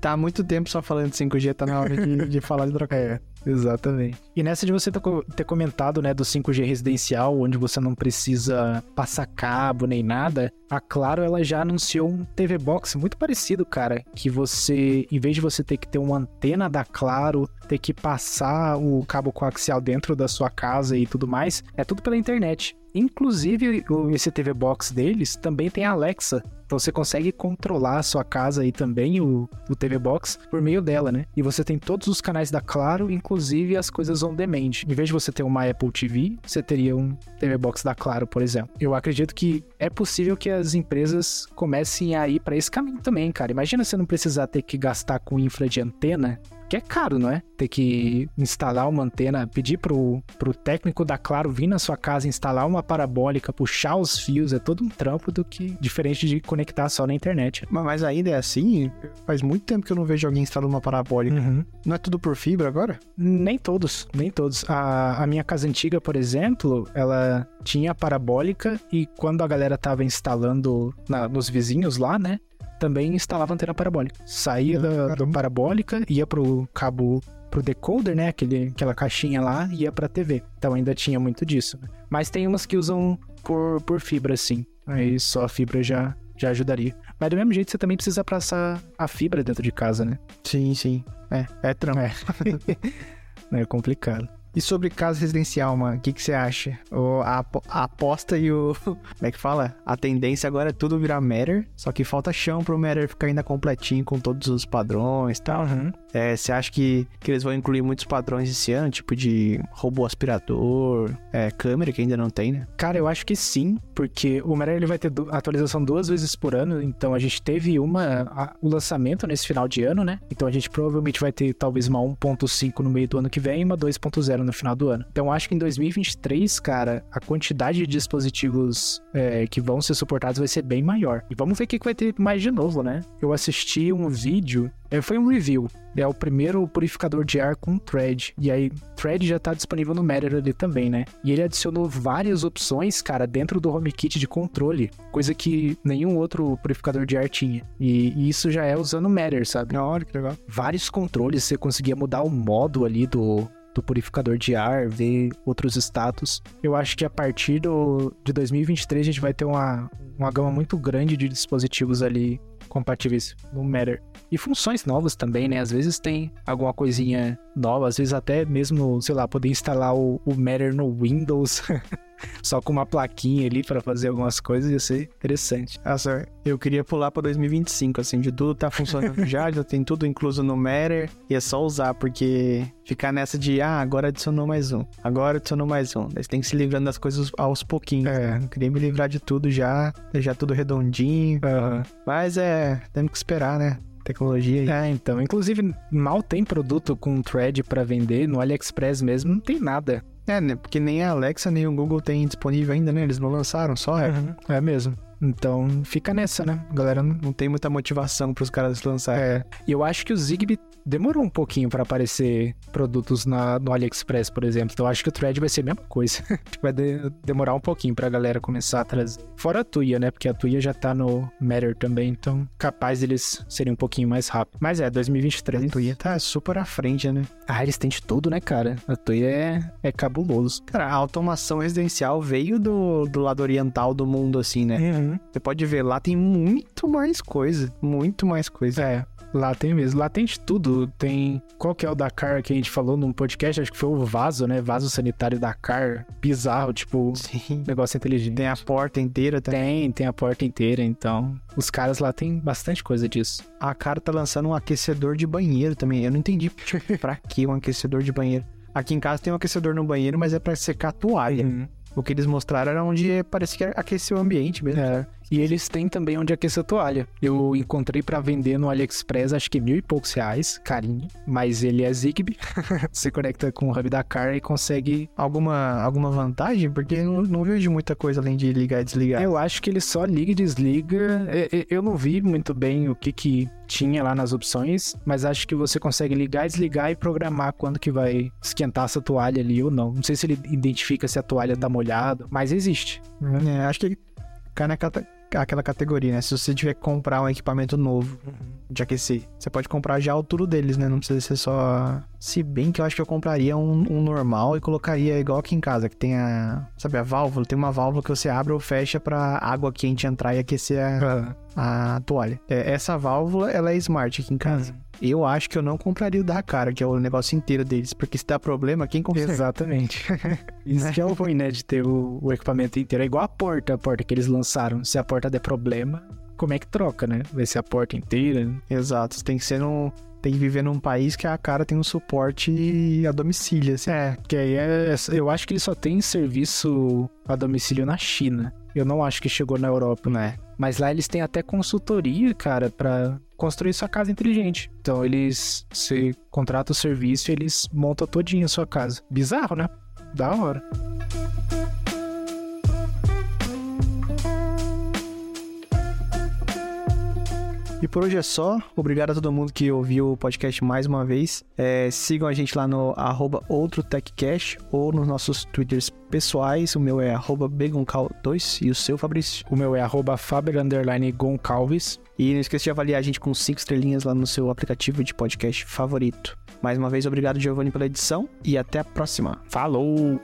Speaker 2: Tá há muito tempo só falando de 5G, tá na hora de, de falar de trocar.
Speaker 1: Exatamente. E nessa de você ter co- ter comentado, né, do 5G residencial, onde você não precisa passar cabo nem nada, a Claro, ela já anunciou um TV Box muito parecido, cara, que você, em vez de você ter que ter uma antena da Claro, ter que passar o cabo coaxial dentro da sua casa e tudo mais, é tudo pela internet. Inclusive, esse TV Box deles também tem a Alexa. Então você consegue controlar a sua casa e também o, o TV Box por meio dela, né? E você tem todos os canais da Claro, inclusive as coisas on demand. Em vez de você ter uma Apple TV, você teria um TV Box da Claro, por exemplo. Eu acredito que é possível que as empresas comecem a ir para esse caminho também, cara. Imagina você não precisar ter que gastar com infra de antena que é caro, não é? Ter que instalar uma antena, pedir pro, pro técnico da Claro vir na sua casa, instalar uma parabólica, puxar os fios, é todo um trampo do que diferente de conectar só na internet.
Speaker 2: Mas, mas ainda é assim? Faz muito tempo que eu não vejo alguém instalando uma parabólica. Não é tudo por fibra agora?
Speaker 1: Nem todos, nem todos. A, a minha casa antiga, por exemplo, ela tinha parabólica e quando a galera tava instalando na- nos vizinhos lá, né? Também instalava antena parabólica. Saía da, da
Speaker 2: caramba.
Speaker 1: parabólica, ia pro cabo pro decoder, né? Aquele, aquela caixinha lá, ia pra TV. Então ainda tinha muito disso. né? Mas tem umas que usam por, por fibra, sim. Aí só a fibra já, já ajudaria. Mas do mesmo jeito, você também precisa passar a fibra dentro de casa, né?
Speaker 2: Sim, sim. É, é trampo.
Speaker 1: É. é complicado.
Speaker 2: E sobre casa residencial, mano, o que, que você acha? O, a, a aposta e o. Como é que fala? A tendência agora é tudo virar Matter, só que falta chão pro Matter ficar ainda completinho com todos os padrões e tal. É, você acha que, que eles vão incluir muitos padrões esse ano, tipo de robô aspirador, é, câmera, que ainda não tem, né?
Speaker 1: Cara, eu acho que sim, porque o Matter ele vai ter atualização duas vezes por ano, então a gente teve uma a- o lançamento nesse final de ano, né? Então a gente provavelmente vai ter talvez uma 1.5 no meio do ano que vem e uma 2.0 no final do ano. Então acho que em 2023, cara, a quantidade de dispositivos é, que vão ser suportados vai ser bem maior. E vamos ver o que vai ter mais de novo, né? Eu assisti um vídeo, é, foi um review, é o primeiro purificador de ar com thread. E aí, thread já tá disponível no Matter ali também, né? E ele adicionou várias opções, cara, dentro do HomeKit de controle, coisa que nenhum outro purificador de ar tinha. E, e isso já é usando o Matter, sabe?
Speaker 2: Olha que legal.
Speaker 1: Vários controles, você conseguia mudar o modo ali do, do purificador de ar, ver outros status. Eu acho que a partir do, de 2023 a gente vai ter uma, uma gama muito grande de dispositivos ali compatíveis no Matter. E funções novas também, né? Às vezes tem alguma coisinha nova, às vezes até mesmo, sei lá, poder instalar o, o Matter no Windows. só com uma plaquinha ali para fazer algumas coisas ia ser interessante.
Speaker 2: Nossa, eu queria pular para 2025, assim, de tudo tá funcionando já, já tem tudo incluso no Matter, e é só usar, porque ficar nessa de, ah, agora adicionou mais um, agora adicionou mais um. Você tem que se livrando das coisas aos pouquinhos. É, eu queria me livrar de tudo já, deixar tudo redondinho. Uhum. Mas é, temos que esperar, né? tecnologia.
Speaker 1: É, então. Inclusive, mal tem produto com thread para vender. No AliExpress mesmo, não tem nada.
Speaker 2: É, né? Porque nem a Alexa nem o Google tem disponível ainda, né? Eles não lançaram, só é. Uhum.
Speaker 1: É mesmo. Então, fica nessa, né? A galera não,
Speaker 2: tem muita motivação para os caras lançarem.
Speaker 1: É. E eu acho que o Zigbee demorou um pouquinho para aparecer produtos na, no AliExpress, por exemplo. Então, eu acho que o Thread vai ser a mesma coisa. Vai de, demorar um pouquinho pra galera começar a trazer. Fora a Tuya, né? Porque a Tuya já tá no Matter também, então capaz deles serem um pouquinho mais rápido. Mas é, 2023.
Speaker 2: A Tuya tá super à frente, né?
Speaker 1: Ah, eles têm de tudo, né, cara? A Tuya é, é cabuloso.
Speaker 2: Cara, a automação residencial veio do, do lado oriental do mundo, assim, né? Uhum. Você pode ver, lá tem muito mais coisa. Muito mais coisa.
Speaker 1: É. Lá tem mesmo. Lá tem de tudo. Tem. Qual que é o Dakar que a gente falou num podcast? Acho que foi o vaso, né? Vaso sanitário Dakar. Bizarro, tipo. Sim. Negócio inteligente.
Speaker 2: Tem a porta inteira
Speaker 1: também. Tem, tem a porta inteira. Então, os caras lá tem bastante coisa disso.
Speaker 2: A cara tá lançando um aquecedor de banheiro também. Eu não entendi pra que um aquecedor de banheiro. Aqui em casa tem um aquecedor no banheiro, mas é para secar a toalha. Uhum. O que eles mostraram era onde parecia que aquecia o ambiente mesmo. É.
Speaker 1: E eles têm também onde aquecer a toalha. Eu encontrei para vender no AliExpress, acho que mil e poucos reais, carinho. Mas ele é Zigbee. Você conecta com o hub da car e consegue.
Speaker 2: Alguma, alguma vantagem? Porque eu não, não vejo muita coisa além de ligar e desligar.
Speaker 1: Eu acho que ele só liga e desliga. Eu não vi muito bem o que que tinha lá nas opções, mas acho que você consegue ligar, desligar e programar quando que vai esquentar essa toalha ali ou não. Não sei se ele identifica se a toalha tá molhada, mas existe.
Speaker 2: É, acho que cai na, aquela categoria, né? Se você tiver que comprar um equipamento novo de aquecer, você pode comprar já o tudo deles, né? Não precisa ser só. Se bem que eu acho que eu compraria um, um, normal e colocaria igual aqui em casa, que tem a. Sabe, a válvula? Tem uma válvula que você abre ou fecha pra água quente entrar e aquecer a, a toalha. É, essa válvula, ela é smart aqui em casa. Uhum. Eu acho que eu não compraria o da cara, que é o negócio inteiro deles, porque se dá problema, quem consegue?
Speaker 1: Exatamente. Isso que é o ruim, né, de ter o, o, equipamento inteiro. É igual a porta, a porta que eles lançaram. Se a porta der problema, como é que troca, né? Vai ser a porta inteira.
Speaker 2: Exato, tem que ser num... Tem que viver num país que a cara tem um suporte a domicílio, assim.
Speaker 1: É, que aí é, eu acho que ele só tem serviço a domicílio na China. Eu não acho que chegou na Europa, né? Mas lá eles têm até consultoria, cara, para construir sua casa inteligente. Então eles se contrata o serviço e eles montam todinha a sua casa. Bizarro, né? Da hora.
Speaker 2: E por hoje é só. Obrigado a todo mundo que ouviu o podcast mais uma vez. É, sigam a gente lá no OutroTechCash ou nos nossos twitters pessoais. O meu é BegonCal2 e o seu, Fabrício?
Speaker 1: O meu é Faber_Goncalves.
Speaker 2: E não esqueça de avaliar a gente com cinco estrelinhas lá no seu aplicativo de podcast favorito. Mais uma vez, obrigado, Giovanni, pela edição e até a próxima.
Speaker 1: Falou!